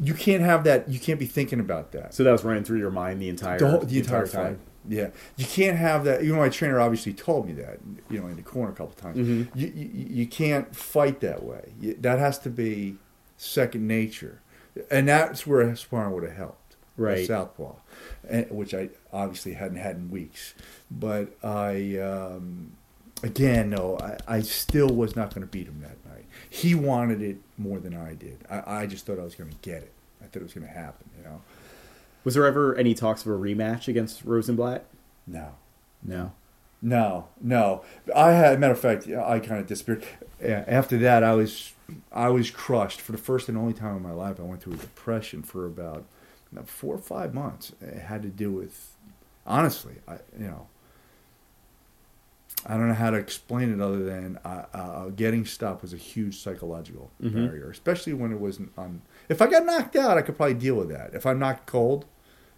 you can't have that. You can't be thinking about that So that was running through your mind the entire the, whole, the entire, time. fight. Yeah, you can't have that. You know, my trainer obviously told me that. You know, in the corner a couple times. Mhm. You, you you can't fight that way. That has to be second nature, and that's where sparring would have helped. Right. Southpaw, and, which I obviously hadn't had in weeks. But I, um, again, no, I, I still was not going to beat him that night. He wanted it more than I did. I, I just thought I was going to get it. I thought it was going to happen. You know. Was there ever any talks of a rematch against Rosenblatt? No. No. No, no. I had, matter of fact, I kind of disappeared. After that, I was, I was crushed for the first and only time in my life. I went through a depression for about four or five months. It had to do with, honestly, I, you know, I don't know how to explain it other than uh, uh, getting stopped was a huge psychological Mhm. barrier, especially when it wasn't on. If I got knocked out, I could probably deal with that. If I'm knocked cold,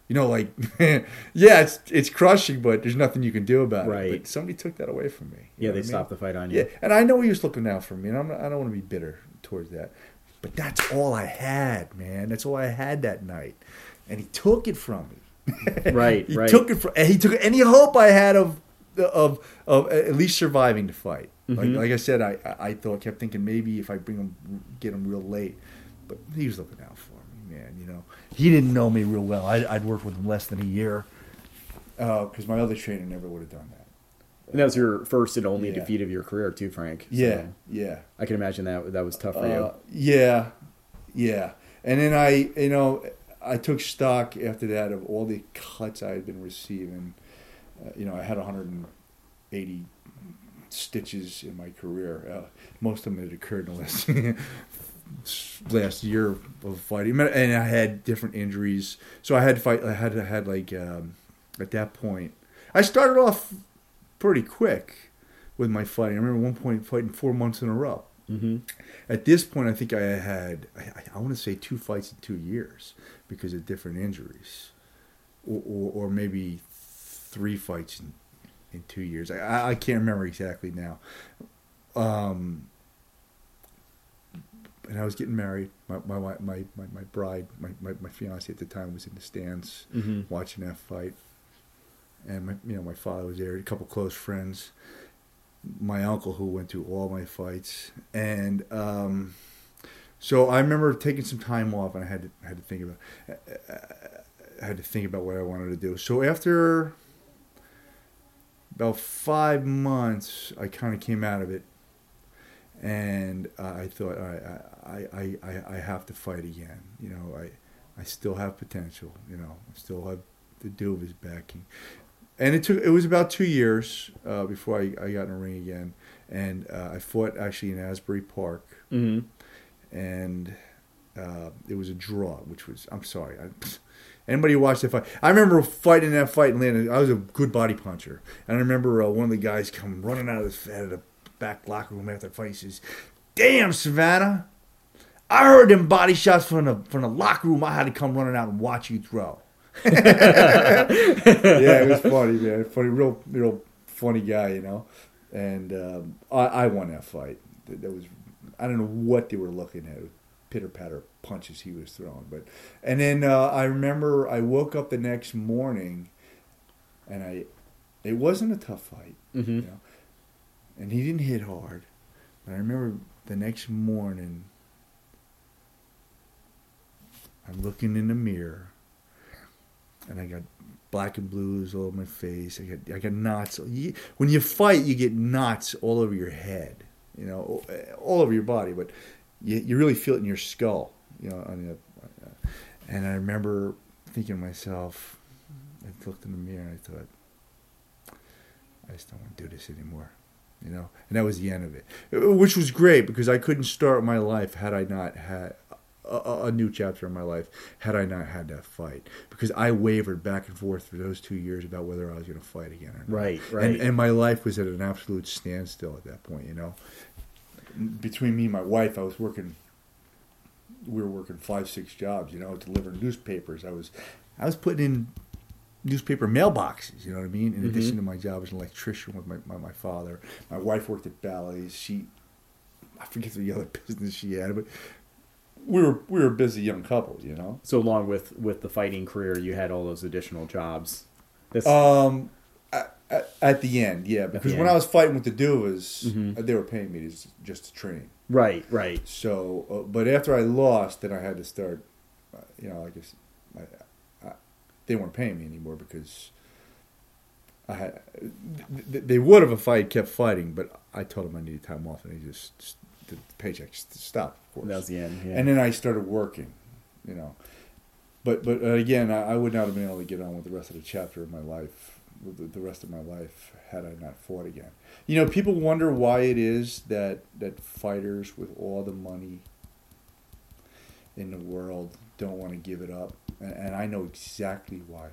you know, like, yeah, it's it's crushing, but there's nothing you can do about it. Right. But somebody took that away from me. Yeah, they I mean? stopped the fight on you. Yeah, and I know he was looking out for me, and I'm I don't want to be bitter towards that. But that's all I had, man. That's all I had that night, and he took it from me. Right, he right. took it from. and He took any hope I had of of of at least surviving the fight. Like, Mhm. like I said, I I I thought kept thinking maybe if I bring him get him real late, but he was looking out for me, man. You know, he didn't know me real well. I'd, I'd worked with him less than a year because my other trainer never would have done that. And that was your first and only Yeah. defeat of your career, too, Frank. So Yeah, yeah. I can imagine that that was tough for Uh, yeah, yeah. And then I, you know, I took stock after that of all the cuts I had been receiving. Uh, you know, I had 180 stitches in my career. Uh, most of them had occurred in the last last year of fighting, and I had different injuries. So I had to fight. I had to had like um, at that point. I started off pretty quick with my fighting. I remember one point fighting four months in a row. You. hmm At this point, I think I had, I, I want to say two fights in two years because of different injuries, or, or, or maybe three fights in, in two years. I- I, can't remember exactly now. Um, and I was getting married. My my my my, my, bride, my, my, my fiance at the time, was in the stands hmm watching that fight. And my, you know, my father was there, a couple close friends, my uncle who went to all my fights, and um, so I remember taking some time off, and I had to had to think about I had to think about what I wanted to do. So after about five months, I kind of came out of it, and uh, I thought, all right, I, I, I, I have to fight again. You know, I, I still have potential. You know, I still have the Duvas backing. And it took it was about two years uh, before I, I got in the ring again, and uh, I fought actually in Asbury Park, hmm and uh, it was a draw, which was I'm sorry. I, anybody who watched that fight? I remember fighting that fight and landing. I was a good body puncher, and I remember uh, one of the guys come running out of the out of the back locker room after the fight. He says, "Damn, Savannah." I heard them body shots from the from the locker room. I had to come running out and watch you throw. yeah, it was funny, man. Funny, real, real funny guy, you know. And um, I, I won that fight. That that was, I don't know what they were looking at. Pitter patter punches he was throwing, but and then uh, I remember I woke up the next morning, and I, it wasn't a tough fight, hmm you know, and he didn't hit hard. But I remember the next morning, I'm looking in the mirror, and I got black and blues all over my face. I got I got knots. When you fight, you get knots all over your head, you know, eh, all over your body, but you, you really feel it in your skull, you know. The, and I remember thinking to myself, I looked in the mirror and I thought, I just don't want to do this anymore, you know. And that was the end of it, which was great because I couldn't start my life had I not had a, a- new chapter in my life had I not had that fight because I wavered back and forth for those two years about whether I was going to fight again or not. Right, right. And, and my life was at an absolute standstill at that point, you know. Between me and my wife, I was working. We were working five, six jobs, you know, delivering newspapers. I was, I was putting in newspaper mailboxes. You know what I mean? In Mhm. addition to my job as an electrician with my, my my father, my wife worked at Bally's. She, I forget the other business she had, but we were we were a busy young couple, you know. So along with with the fighting career, you had all those additional jobs. This, Um, at, the end, yeah, because when end. I was fighting with the Duvas, Mhm. uh, they were paying me to, just to train. right, right. So, uh, but after I lost, then I had to start. Uh, you know, I guess I, I, they weren't paying me anymore because I had. th- They would have if I had kept fighting, but I told them I needed time off, and they just, just the paycheck just stopped. Of course, That was the end. Yeah. and then I started working. You know, but but uh, again, I, I would not have been able to get on with the rest of the chapter of my life, the, the rest of my life, had I not fought again. You know, people wonder why it is that that fighters with all the money in the world don't want to give it up, and, and I know exactly why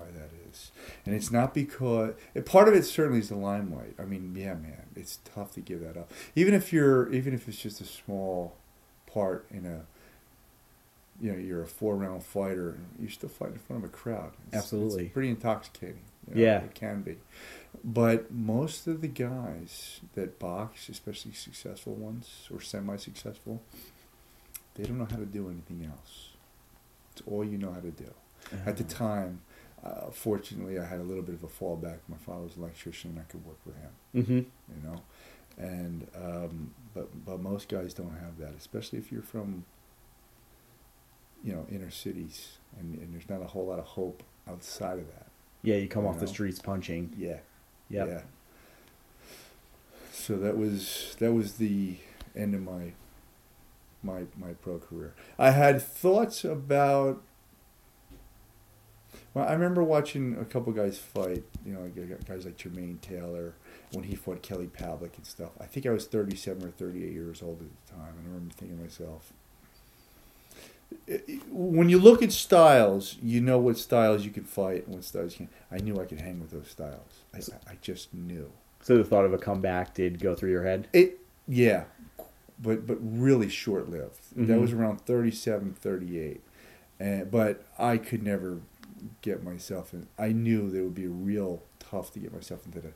why that is. And it's not because part of it certainly is the limelight. I mean, yeah, man, it's tough to give that up. Even if you're even if it's just a small part in a you know, you're a four round fighter, you're still fighting in front of a crowd. It's, Absolutely. It's pretty intoxicating. you know, Yeah. It can be. But most of the guys that box, especially successful ones or semi successful, they don't know how to do anything else. It's all you know how to do. At the Uh-huh. time, uh, fortunately, I had a little bit of a fallback. My father was an electrician, and I could work with him. Mm-hmm. You know, and um, but but most guys don't have that, especially if you're from you know inner cities, and, and there's not a whole lot of hope outside of that. Yeah, you come You off the streets punching. Yeah, Yep. yeah. So that was that was the end of my my my pro career. I had thoughts about. Well, I remember watching a couple guys fight. You know, guys like Jermaine Taylor when he fought Kelly Pavlik and stuff. I think I was thirty-seven or thirty-eight years old at the time, and I remember thinking to myself. When you look at styles, you know what styles you can fight and what styles you can. I knew I could hang with those styles. I, I just knew. So the thought of a comeback did go through your head. It yeah, but but really short lived. That Mhm. was around 37, 38. and but I could never get myself in. I knew that it would be real tough to get myself into the,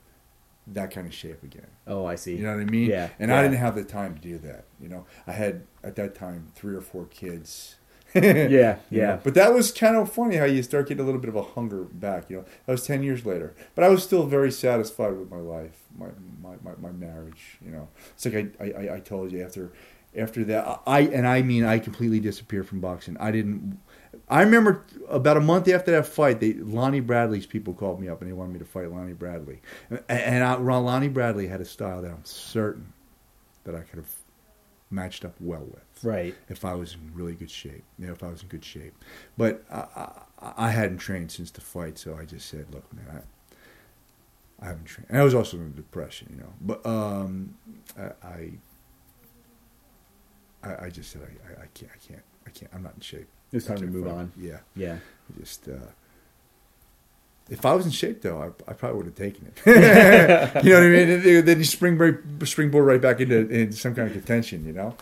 that kind of shape again. Oh, I see. You know what I mean? Yeah, And yeah. I didn't have the time to do that. You know, I had at that time three or four kids. yeah, You know, yeah. But that was kind of funny how you start getting a little bit of a hunger back. You know, that was ten years later, but I was still very satisfied with my life, my my, my, my marriage. You know, it's like I, I, I told you after after that I and I mean I completely disappeared from boxing. I didn't. I remember about a month after that fight, they Lonnie Bradley's people called me up and they wanted me to fight Lonnie Bradley, and, and I, Lonnie Bradley had a style that I'm certain that I could have matched up well with Right. if I was in really good shape. You know, if I was in good shape. But I, I, I hadn't trained since the fight, so I just said, "Look, man, I, I haven't trained." And I was also in depression, you know. But um, I, I, I, I just said, I, I, I can't, I can't, I can't. I'm not in shape. It's time to move on. Yeah, Yeah. Just. Uh, if I was in shape, though, I, I probably would have taken it. you know what I mean? Then- you springboard, springboard right back into, into some kind of contention. You know.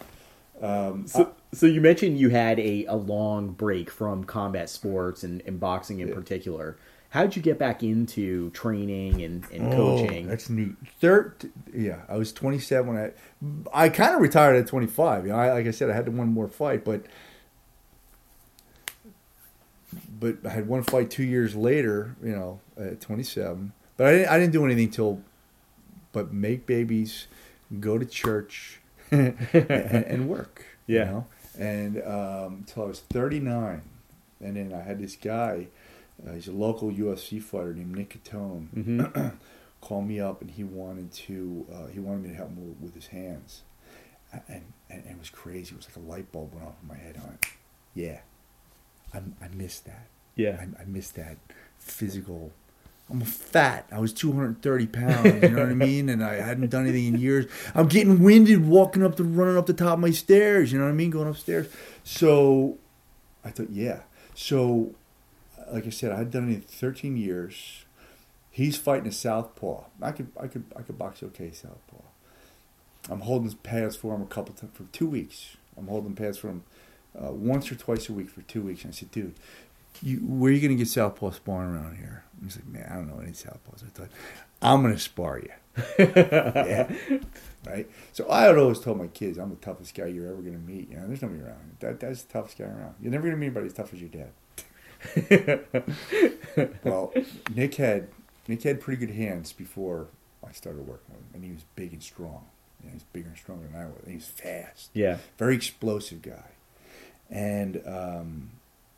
Um, So, so you mentioned you had a, a long break from combat sports and, and boxing in Yeah. particular. How did you get back into training and, and Oh, coaching? that's neat. Third, yeah, I was 27 when I, I kind of retired at 25. You know, I, like I said, I had to one more fight, but, but I had one fight two years later. You know, at 27. But I didn't, I didn't do anything till, but make babies, go to church, and, and work. Yeah. You know? And um, until I was 39, and then I had this guy. Uh, he's a local UFC fighter named Nick Catone hmm called me up and he wanted to uh, he wanted me to help him with, with his hands and, and and it was crazy it was like a light bulb went off in my head went, yeah I, I missed that Yeah. I, I missed that physical I'm fat. I was 230 pounds. You know what I mean? And I hadn't done anything in years. I'm getting winded walking up the, running up the top of my stairs. You know what I mean? Going upstairs. So I thought, yeah. So, like I said, I had done it in 13 years. He's fighting a southpaw. I could, I could, I could box okay southpaw. I'm holding pads for him a couple times for two weeks. I'm holding pads for him uh, once or twice a week for two weeks. And I said, dude, you, where are you going to get southpaw sparring around here? He's like, man, I don't know any southpaws. I thought, I'm going to spar you. yeah. Right? So I had always told my kids, I'm the toughest guy you're ever going to meet. You know, there's nobody around. That, that's the toughest guy around. You're never going to meet anybody as tough as your dad. well, Nick had Nick had pretty good hands before I started working with him, and he was big and strong. You know, he was bigger and stronger than I was. And he was fast, Yeah. very explosive guy. And um,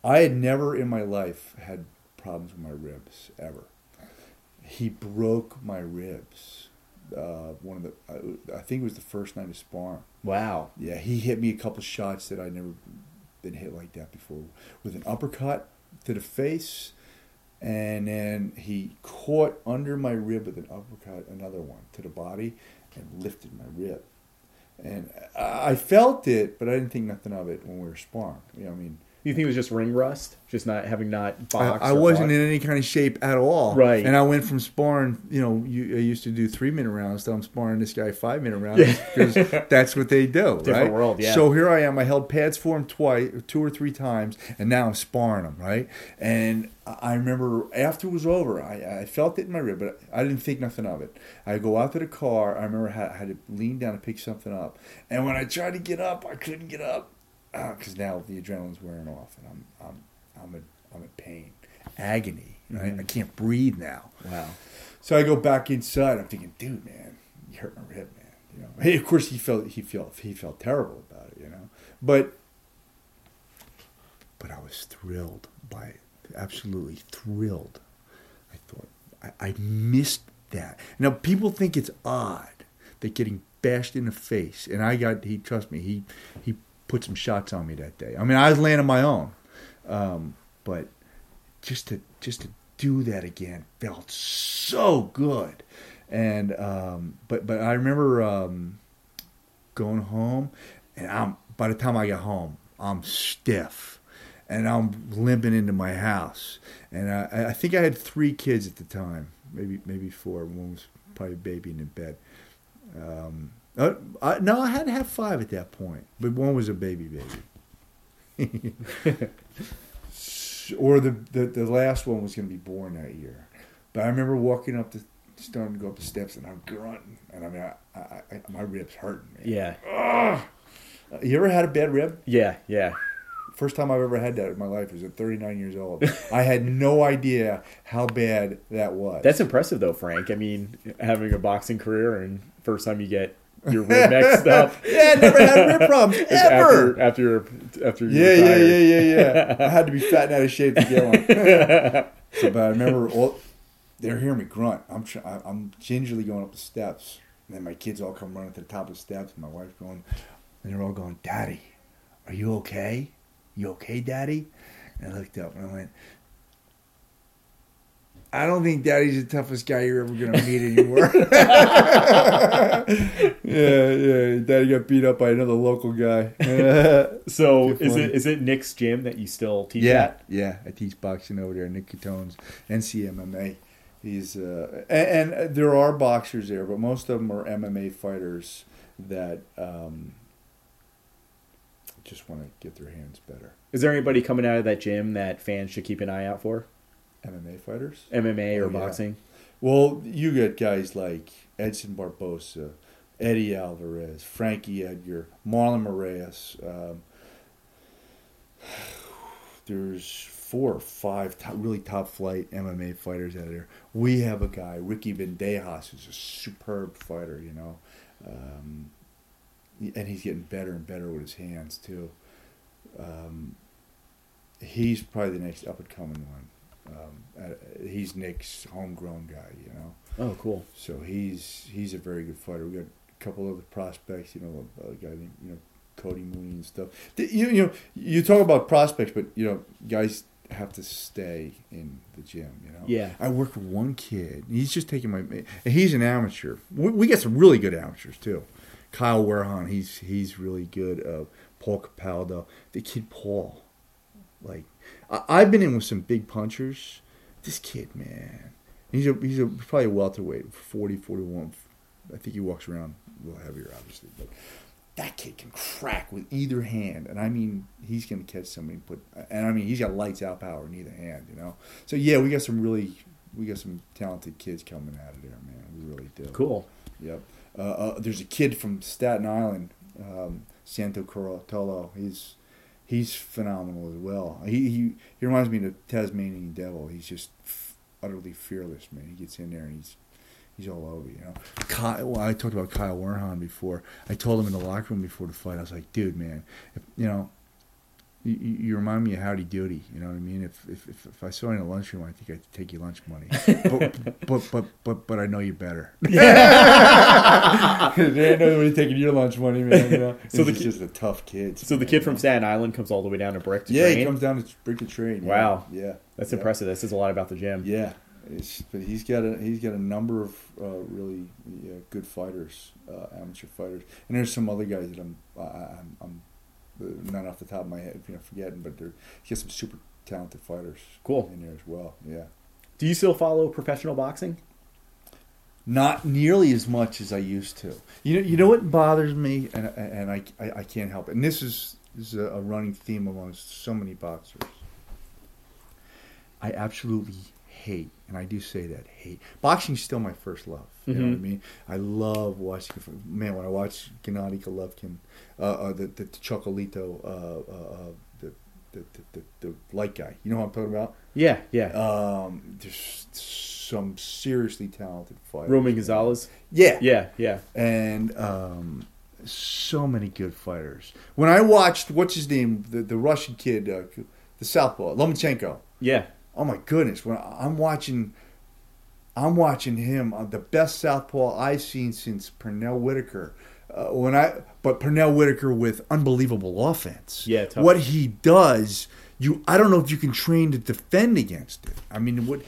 I had never in my life had problems with my ribs ever. He broke my ribs. Uh, one of the, I, I think it was the first night of sparring. Wow. Yeah, he hit me a couple shots that I'd never been hit like that before, with an uppercut to the face, and then he caught under my rib with an uppercut, another one to the body, and lifted my rib. And I I felt it, but I didn't think nothing of it when we were sparring. You know, I mean, You think it was just ring rust? Just not having not I, boxed? I or wasn't fought? in any kind of shape at all. Right. And I went from sparring, you know, you, I used to do three minute rounds, so I'm sparring this guy five minute rounds Yeah. because that's what they do. Different right? world, yeah. So here I am. I held pads for him twice, two or three times, and now I'm sparring him, right? And I I remember after it was over, I, I felt it in my rib, but I didn't think nothing of it. I go out to the car. I remember I had, I had to lean down to pick something up, and when I tried to get up, I couldn't get up because now the adrenaline's wearing off, and I'm I'm I'm in I'm in pain, agony. Right? Mhm. I can't breathe now. Wow. So I go back inside. I'm thinking, dude, man, you hurt my rib, man. You know, hey, of course he felt he felt he felt terrible about it, you know, but but I was thrilled by it, absolutely thrilled. I thought I, I missed that. Now people think it's odd that getting bashed in the face, and I got he trust me he he put some shots on me that day. I mean I was laying on my own, um, but just to just to do that again felt so good. And um but but i remember um going home and i'm by the time i get home i'm stiff and i'm limping into my house. And i i think i had three kids at the time maybe maybe four. One was probably babying in bed. Um uh, I, no i had to have five at that point but one was a baby baby or the, the the last one was going to be born that year. But I remember walking up the starting to go up the steps and I'm grunting, and I mean, I, I, I, my ribs hurting. Man. Yeah. Uh, You ever had a bad rib? Yeah. Yeah. First time I've ever had that in my life was at 39 years old. I had no idea how bad that was. That's impressive, though, Frank. I mean, having a boxing career and first time you get your rib mixed up. yeah, I never had rib problems ever. After after after you Yeah, yeah, yeah, yeah, yeah. I had to be fat and out of shape to get one. so, but I remember all, they're hearing me grunt. I'm try, I- I'm gingerly going up the steps, and then my kids all come running to the top of the steps. And my wife's going, and they're all going, "Daddy, are you okay? You okay, Daddy?" And I looked up and I went. I don't think Daddy's the toughest guy you're ever gonna meet anymore. yeah, yeah. Daddy got beat up by another local guy. So Good is it is it Nick's gym that you still teach Yeah, at? yeah. I teach boxing over there. Nick Catone's NCMMA. He's uh, and, and there are boxers there, but most of them are MMA fighters that um, just want to get their hands better. Is there anybody coming out of that gym that fans should keep an eye out for? MMA fighters. MMA or Oh, yeah. boxing? Well, you get guys like Edson Barbosa, Eddie Alvarez, Frankie Edgar, Marlon Moraes. Um, there's four or five top, really top flight MMA fighters out there. We have a guy, Ricky Bandejas, who's a superb fighter, you know. Um, and he's getting better and better with his hands, too. Um, he's probably the next up and coming one. Um, uh, he's Nick's homegrown guy, you know. Oh, cool. So he's he's a very good fighter. We got a couple other prospects, you know, a, guy named you know Cody Mooney and stuff. You you know you talk about prospects, but you know guys have to stay in the gym. You know. Yeah. I work with one kid. He's just taking my. He's an amateur. We, we get some really good amateurs too. Kyle Werhan, he's he's really good. Uh, Paul Capaldo, the kid Paul, like I, I've been in with some big punchers. This kid, man, he's a he's a probably a welterweight, 40, 41. I think he walks around a little heavier, obviously, but that kid can crack with either hand, and I mean he's going to catch somebody and put, and I mean he's got lights out power in either hand, you know. So yeah, we got some really we got some talented kids coming out of there, man. We really do. Cool. Yep. Uh, uh, there's a kid from Staten Island, um, Santo Corotolo. He's he's phenomenal as well. He he, he reminds me of the Tasmanian Devil. He's just f- utterly fearless, man. He gets in there and he's he's all over you. know, Kyle, well, I talked about Kyle Warnhan before. I told him in the locker room before the fight. I was like, dude, man, if, you know. You, you remind me of Howdy Doody. You know what I mean? If if, if, if I saw you in a lunchroom, I think I'd take your lunch money. but, but but but but I know you better. Yeah. there ain't nobody taking your lunch money, man. You know? So so the the ki- just a tough kid. So the kid from Staten Island comes all the way down to Brick to yeah, train. he comes down to Brick the train. yeah. Wow. Yeah, That's yeah. impressive. That says a lot about the gym. Yeah, it's, but he's got a he's got a number of uh, really yeah, good fighters, uh, amateur fighters, and there's some other guys that I'm I, I'm, I'm Uh, not off the top of my head, you know, forgetting, but there he's got some super talented fighters. Cool. in there as well. Yeah, Do you still follow professional boxing? not nearly as much as I used to. You know, you know what bothers me, and and I I, I can't help it. And this is this is a, running theme amongst so many boxers. I absolutely hate, and I do say that hate. Boxing's still my first love. You know what I Mhm. mean? I love watching. Man, when I watch Gennady Golovkin, uh, uh, the, the Chocolito, uh, uh, uh, the, the, the, the, the light guy. You know what I'm talking about? Yeah, yeah. Um, there's some seriously talented fighters. Roman Gonzalez. Yeah, Yeah, yeah. and um, so many good fighters. When I watched what's his name, the the Russian kid, uh, the Southpaw, Lomachenko. Yeah. Oh my goodness! When I'm watching, I'm watching him uh, the best Southpaw I've seen since Pernell Whitaker. Uh, when I but Pernell Whitaker with unbelievable offense. Yeah, tough. what he does, you I don't know if you can train to defend against it. I mean, what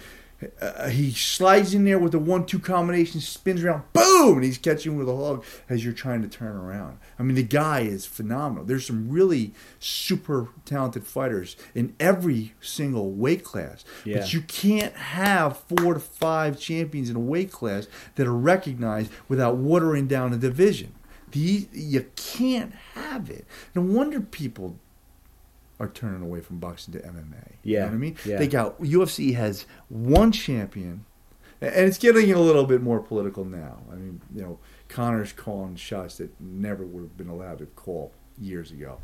uh, he slides in there with a one-two combination, spins around, boom, and he's catching with a hug as you're trying to turn around. I mean, the guy is phenomenal. There's some really super talented fighters in every single weight class, Yeah. but you can't have four to five champions in a weight class that are recognized without watering down a division. The, you can't have it. No wonder people are turning away from boxing to MMA. You Yeah, know what I mean? yeah. They got UFC has one champion, and it's getting a little bit more political now. I mean, you know, Conor's calling shots that never would have been allowed to call years ago,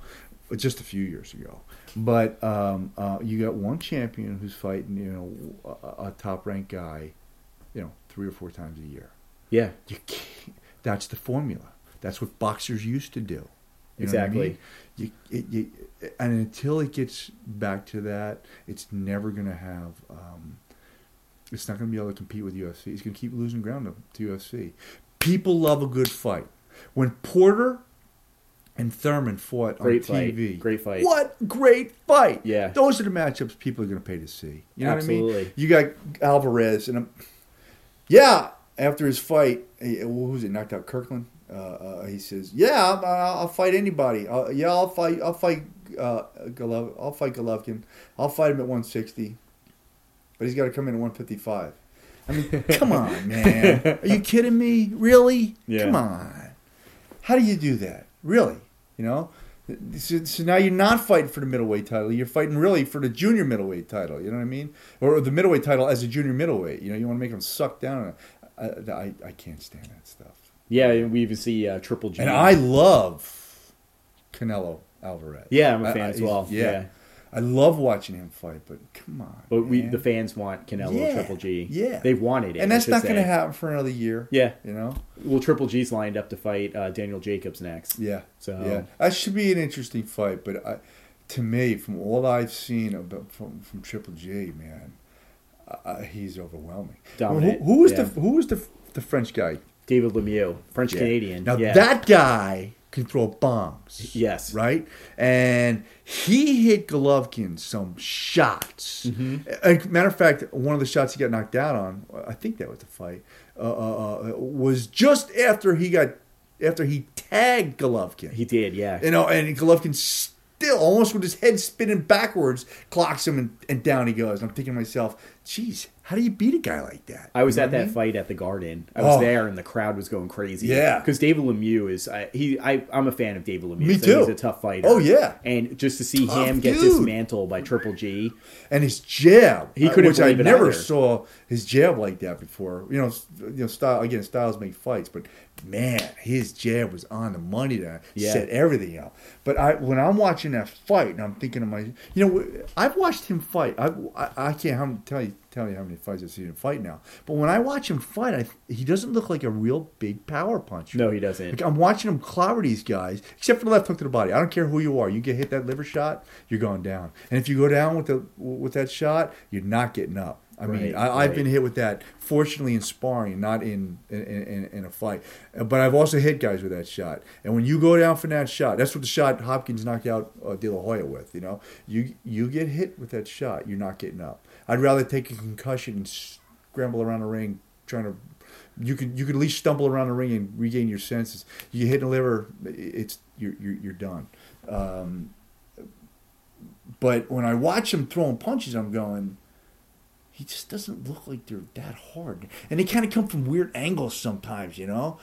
just a few years ago. But um, uh, you got one champion who's fighting, you know, a, a top ranked guy, you know, three or four times a year. Yeah. You that's the formula. That's what boxers used to do. You know what I Exactly. mean? You, it, you, and until it gets back to that, it's never going to have. Um, it's not going to be able to compete with UFC. It's going to keep losing ground to, to UFC. People love a good fight. When Porter and Thurman fought Great on fight. TV, Great fight. What great fight! Yeah. those are the matchups people are going to pay to see. You know what I mean? You got Alvarez, and um, yeah, after his fight, he, was it? Knocked out Kirkland. Uh, uh, he says, "Yeah, I'll, I'll fight anybody. Uh, yeah, I'll fight. I'll fight. Uh, Golov, I'll fight Golovkin. I'll fight him at 160, but he's got to come in at 155. I mean, come on, man. Are you kidding me? Really? Yeah. Come on. How do you do that? Really? You know? So, so now you're not fighting for the middleweight title. You're fighting really for the junior middleweight title. You know what I mean? Or the middleweight title as a junior middleweight. You know, you want to make them suck down. I, I, I can't stand that stuff. Yeah, we even see uh, Triple G. And I love Canelo Alvarez. Yeah, I'm a fan I- as well. Yeah. Yeah. I love watching him fight, but come on. But we, the fans want Canelo Yeah, Triple G. yeah. They've wanted it. and that's not going to happen for another year. Yeah. You know? Well, Triple G's lined up to fight uh, Daniel Jacobs next. Yeah. So- yeah, that should be an interesting fight. But I, to me, from all I've seen about from, from Triple G, man, uh, he's overwhelming. Dominant, Who, who was yeah. the who was the the French guy? David Lemieux, French Yeah. Canadian. Now yeah. that guy can throw bombs. Yes. Right? And he hit Golovkin some shots. Mm-hmm. Matter of fact, one of the shots he got knocked out on, I think that was the fight, uh, uh, uh, was just after he got after he tagged Golovkin. he did. Yeah. You know, and Golovkin still, almost with his head spinning backwards, clocks him and, and down he goes. I'm thinking to myself, geez, how do you beat a guy like that? I was You know at what I that mean? fight at the Garden. I was Oh. there, and the crowd was going crazy. Yeah. because David Lemieux is I, he. I, I'm a fan of David Lemieux. Me think too. He's a tough fighter. Oh, yeah. and just to see Tough him get dismantled by Triple G. and his jab. He couldn't which I never either. saw his jab like that before. You know, you know, style again. Styles make fights, but man, his jab was on the money. To Yeah. set everything up. But I, when I'm watching that fight, and I'm thinking to my, you know, I've watched him fight. I, I, I can't tell you tell you how many fights I've seen him fight now. But when I watch him fight, I, he doesn't look like a real big power puncher. No, he doesn't. Like I'm watching him clobber these guys, except for the left hook to the body. I don't care who you are. You get hit that liver shot, you're going down. And if you go down with the with that shot, you're not getting up. I mean, Right, I, I've right. been hit with that. Fortunately, in sparring, not in in, in in a fight. But I've also hit guys with that shot. And when you go down for that shot, that's what the shot Hopkins knocked out uh, De La Hoya with. You know, you you get hit with that shot, you're not getting up. I'd rather take a concussion and scramble around the ring trying to you could you could at least stumble around the ring and regain your senses. You hit the liver, it's you're you're, you're done. Um, but when I watch him throwing punches, I'm going. He just doesn't look like they're that hard, and they kind of come from weird angles sometimes, you know.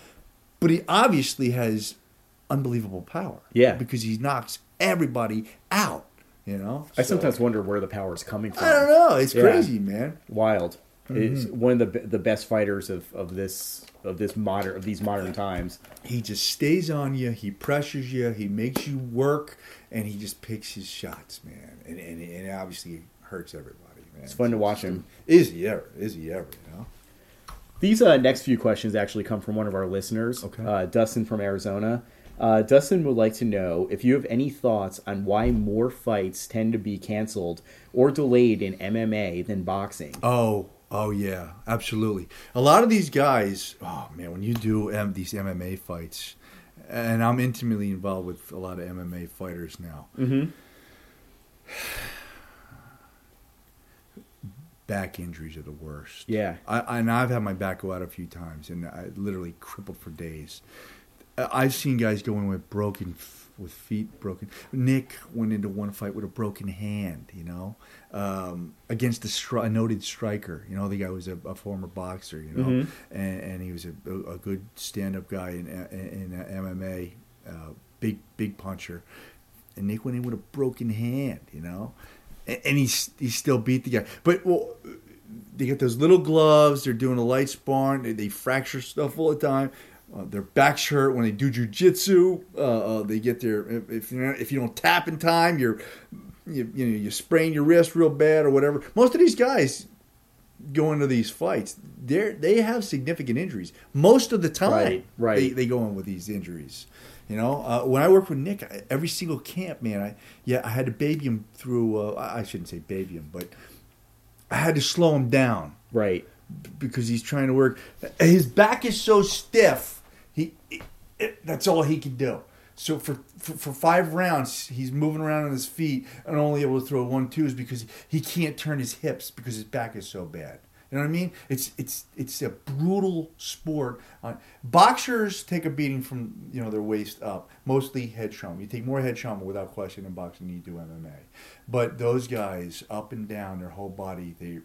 But he obviously has unbelievable power. Yeah. because he knocks everybody out. You know. I So- sometimes wonder where the power is coming from. I don't know. It's Yeah. crazy, man. Wild. Is Mm-hmm. one of the the best fighters of, of this of this modern of these modern times. he just stays on you. He pressures you. He makes you work, and he just picks his shots, man. And and, and obviously hurts everybody, man. It's fun to watch him. Is he ever? Is he ever? You know. These uh, next few questions actually come from one of our listeners, Okay. uh, Dustin from Arizona. Uh, Dustin would like to know if you have any thoughts on why more fights tend to be canceled or delayed in MMA than boxing. Oh, oh yeah, absolutely. A lot of these guys, oh man, when you do these MMA fights, and I'm intimately involved with a lot of MMA fighters now. Mm-hmm. Back injuries are the worst. Yeah. I, and I've had my back go out a few times, and I literally crippled for days. Uh, I've seen guys go in with broken, with feet broken. Nick went into one fight with a broken hand, you know, um, against a, stri- a noted striker. You know, the guy was a, a former boxer, you know, Mhm. and, and he was a, a good stand-up guy in, in, in MMA, uh, big big puncher. And Nick went in with a broken hand, you know, and, and he he still beat the guy. But well, they get those little gloves. They're doing a light sparring. They, they fracture stuff all the time. Uh, their backs hurt when they do jujitsu. Uh, uh, they get their if you if you don't tap in time, you're you, you know you sprain your wrist real bad or whatever. Most of these guys go into these fights. They they have significant injuries most of the time. Right, right. They, they go in with these injuries. You know, uh, when I worked with Nick, I- every single camp, man, I yeah, I had to baby him through. Uh, I I shouldn't say baby him, but I had to slow him down Right. because he's trying to work. His back is so stiff. It, that's all he can do. So for, for for five rounds, he's moving around on his feet and only able to throw one twos because he can't turn his hips because his back is so bad. You know what I mean? It's it's it's a brutal sport. Uh, boxers take a beating from you know their waist up, mostly head trauma. You take more head trauma without question in boxing than you do MMA. But those guys, up and down, their whole body, they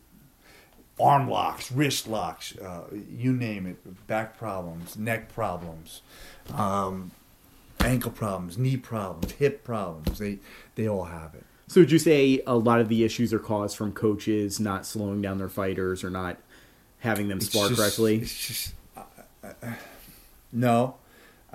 arm locks, wrist locks, uh, you name it, back problems, neck problems, um, ankle problems, knee problems, hip problems. They they all have it. So would you say a lot of the issues are caused from coaches not slowing down their fighters or not having them It's spar just- correctly? It's just uh, uh, no.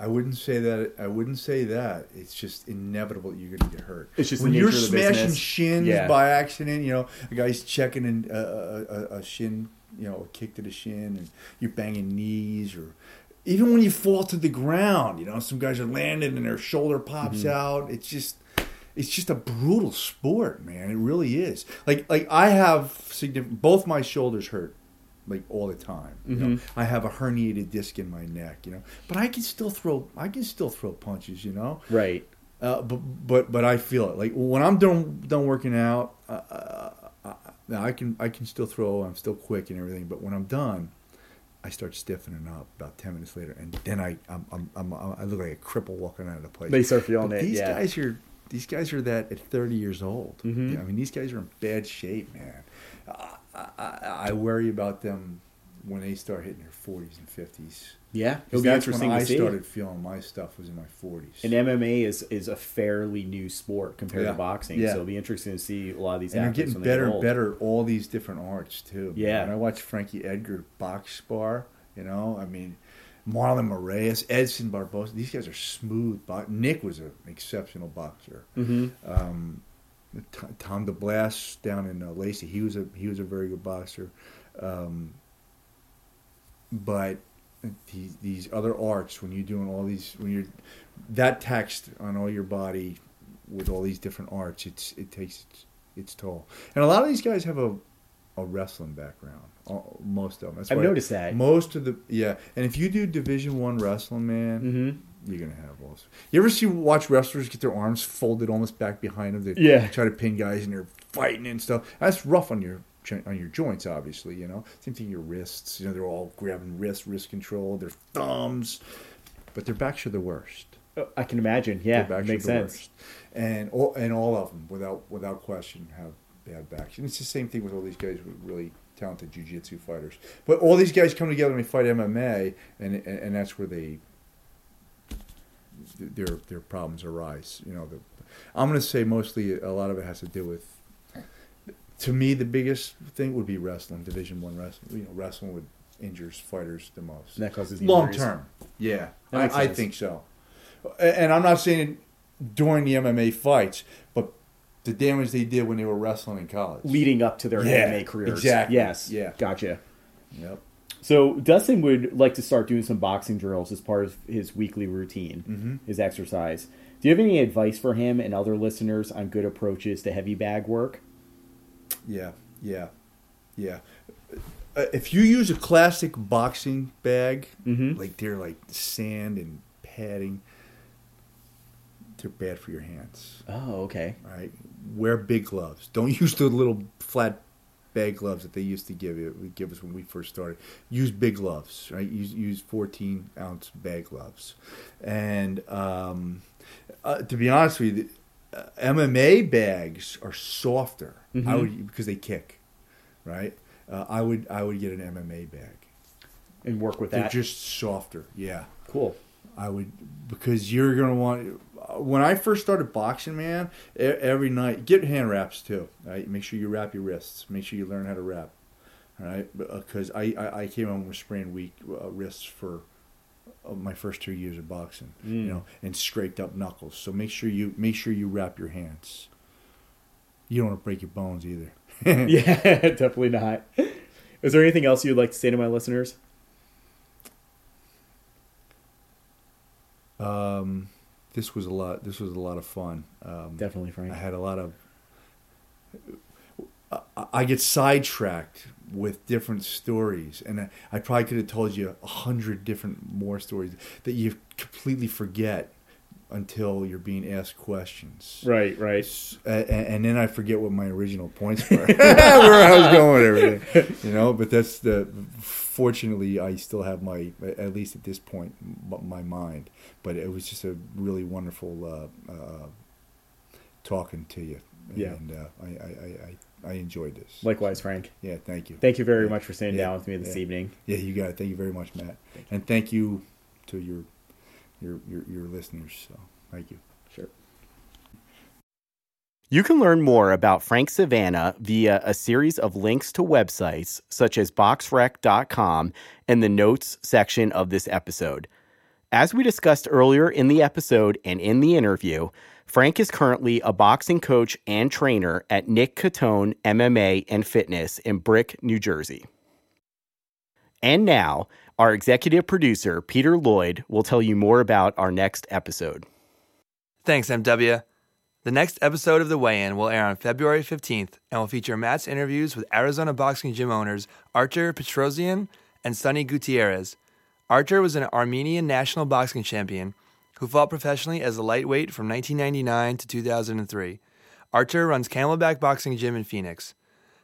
I wouldn't say that. I wouldn't say that. It's just inevitable you're going to get hurt. It's just when the you're nature of the smashing business. shins Yeah. by accident. You know, a guy's checking in a, a shin, you know, a kick to the shin, and you're banging knees, or even when you fall to the ground. You know, some guys are landing and their shoulder pops Mm-hmm. out. It's just. It's just a brutal sport, man. It really is. Like, like I have significant. Both my shoulders hurt like all the time. You know? Mhm. I have a herniated disc in my neck, you know, but I can still throw. I can still throw punches, you know. Right. Uh, but but but I feel it. Like when I'm done done working out, uh, uh, uh, now I can I can still throw. I'm still quick and everything. But when I'm done, I start stiffening up about ten minutes later, and then I I'm, I'm, I'm I look like a cripple walking out of the place. They start feeling But it, These yeah. guys are these guys are that at 30 years old. Mhm. I mean, these guys are in bad shape, man. Uh, I, I, I worry about them when they start hitting their forties and fifties. Yeah, it'll be that's interesting when I started feeling my stuff was in my forties. And MMA is is a fairly new sport compared Yeah. to boxing, Yeah. so it'll be interesting to see a lot of these and they're getting when better and better all these different arts too. Yeah. When I watched Frankie Edgar box spar, you know, I mean, Marlon Moraes, Edson Barbosa, these guys are smooth. Bo- Nick was an exceptional boxer. hmm Um, Tom DeBlass down in uh, Lacey, he was a he was a very good boxer. Um, but these, these other arts, when you're doing all these, when you're that text on all your body with all these different arts, it's it takes its, its toll. And a lot of these guys have a a wrestling background. all- Most of them. That's I've noticed that. Most of the yeah, and if you do Division One wrestling, man, hmm you're gonna have walls. You ever see watch wrestlers get their arms folded almost back behind them? They Yeah. try to pin guys and they're fighting and stuff. That's rough on your on your joints, obviously. You know, same thing. Your wrists. You know, they're all grabbing wrists, wrist control. Their thumbs, but their backs are the worst. Oh, I can imagine. Yeah, Their backs makes are the sense. worst. And all and all of them, without without question, have bad backs. And it's the same thing with all these guys with really talented jiu-jitsu fighters. But all these guys come together and they fight MMA, and and, and that's where they their their problems arise. You know, the, I'm going to say mostly a lot of it has to do with. To me, the biggest thing would be wrestling, Division One wrestling. You know, wrestling would injures fighters the most And that causes long injuries. term. Yeah, I, I think so. And I'm not saying during the MMA fights, but the damage they did when they were wrestling in college. leading up to their Yeah, MMA careers. exactly. Yes. Yeah. Gotcha. Yep. So Dustin would like to start doing some boxing drills as part of his weekly routine, Mhm. his exercise. Do you have any advice for him and other listeners on good approaches to heavy bag work? Yeah. Yeah. Yeah. Uh, if you use a classic boxing bag, Mhm. like they're like sand and padding, they're bad for your hands. Oh, okay. Right? Wear big gloves. Don't use the little flat bag gloves that they used to give you give us when we first started. Use big gloves, right? Use use 14 ounce bag gloves. And um, uh, to be honest with you, the, uh, MMA bags are softer. I Mhm. would because they kick, right? Uh, I would I would get an MMA bag. And work with that. They're just softer. Yeah. cool. I would because you're gonna want. When I first started boxing, man, every night get hand wraps too. Right, make sure you wrap your wrists. Make sure you learn how to wrap. All right, because I, I I came home with sprained weak uh, wrists for uh, my first two years of boxing, you Mm. know, and scraped up knuckles. So make sure you make sure you wrap your hands. You don't want to break your bones either. yeah, definitely not. Is there anything else you'd like to say to my listeners? Um, this was a lot. This was a lot of fun. Um, Definitely, Frank. I had a lot of. I- I get sidetracked with different stories, and I, I probably could have told you a hundred different more stories that you completely forget until you're being asked questions. Right, right. S- a- a- And, then I forget what my original points were, where I was going with everything, you know. But that's the. Fortunately, I still have my, at least at this point, my mind. But it was just a really wonderful uh, uh, talking to you. Yeah. And uh, I, I, I, I I enjoyed this. Likewise, Frank. yeah, thank you. Thank you very Yeah. much for sitting Yeah. down with me this Yeah. evening. Yeah, you got it. Thank you very much, Matt. And thank you to your your your, your listeners. So thank you. Sure. You can learn more about Frank Savannah via a series of links to websites such as boxrec.com and the notes section of this episode. As we discussed earlier in the episode and in the interview, Frank is currently a boxing coach and trainer at Nick Catone MMA and Fitness in Brick, New Jersey. And now, our executive producer, Peter Lloyd, will tell you more about our next episode. Thanks, MW. The next episode of The Weigh In will air on February 15th and will feature Matt's interviews with Arizona boxing gym owners Archer Petrosian and Sonny Gutierrez. Archer was an Armenian national boxing champion who fought professionally as a lightweight from 1999 to 2003. Archer runs Camelback Boxing Gym in Phoenix.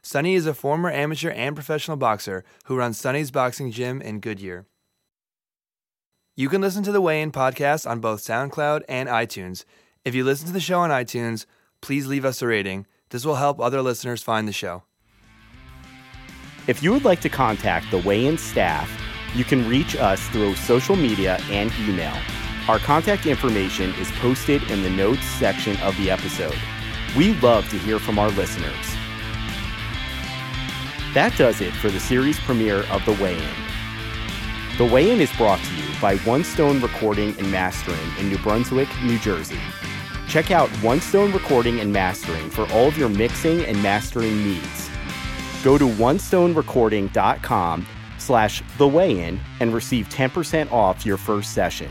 Sonny is a former amateur and professional boxer who runs Sonny's Boxing Gym in Goodyear. You can listen to the Weigh In podcast on both SoundCloud and iTunes. If you listen to the show on iTunes, please leave us a rating. This will help other listeners find the show. If you would like to contact the Weigh In staff, you can reach us through social media and email. Our contact information is posted in the notes section of the episode. We love to hear from our listeners. That does it for the series premiere of The Weigh In. The Weigh In is brought to you by One Stone Recording and Mastering in New Brunswick, New Jersey. Check out One Stone Recording and Mastering for all of your mixing and mastering needs. Go to onestonerecording.com slash the weigh-in and receive 10% off your first session.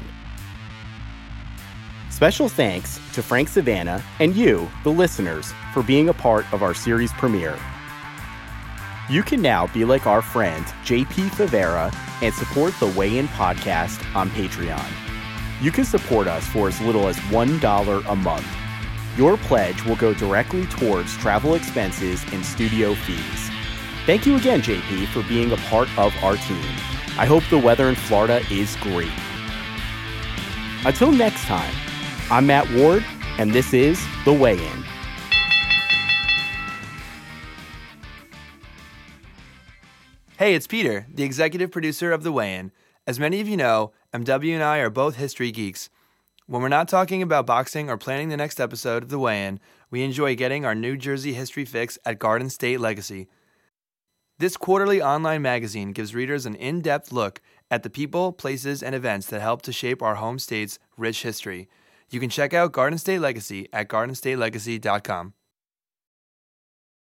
Special thanks to Frank Savannah and you, the listeners, for being a part of our series premiere. You can now be like our friend JP Favera and support the Weigh In podcast on Patreon. You can support us for as little as $1 a month. Your pledge will go directly towards travel expenses and studio fees. Thank you again, JP, for being a part of our team. I hope the weather in Florida is great. Until next time, I'm Matt Ward, and this is The Weigh In. Hey, it's Peter, the executive producer of The Weigh In. As many of you know, MW and I are both history geeks. When we're not talking about boxing or planning the next episode of The Weigh In, we enjoy getting our New Jersey history fix at Garden State Legacy. This quarterly online magazine gives readers an in depth look at the people, places, and events that help to shape our home state's rich history. You can check out Garden State Legacy at gardenstatelegacy.com.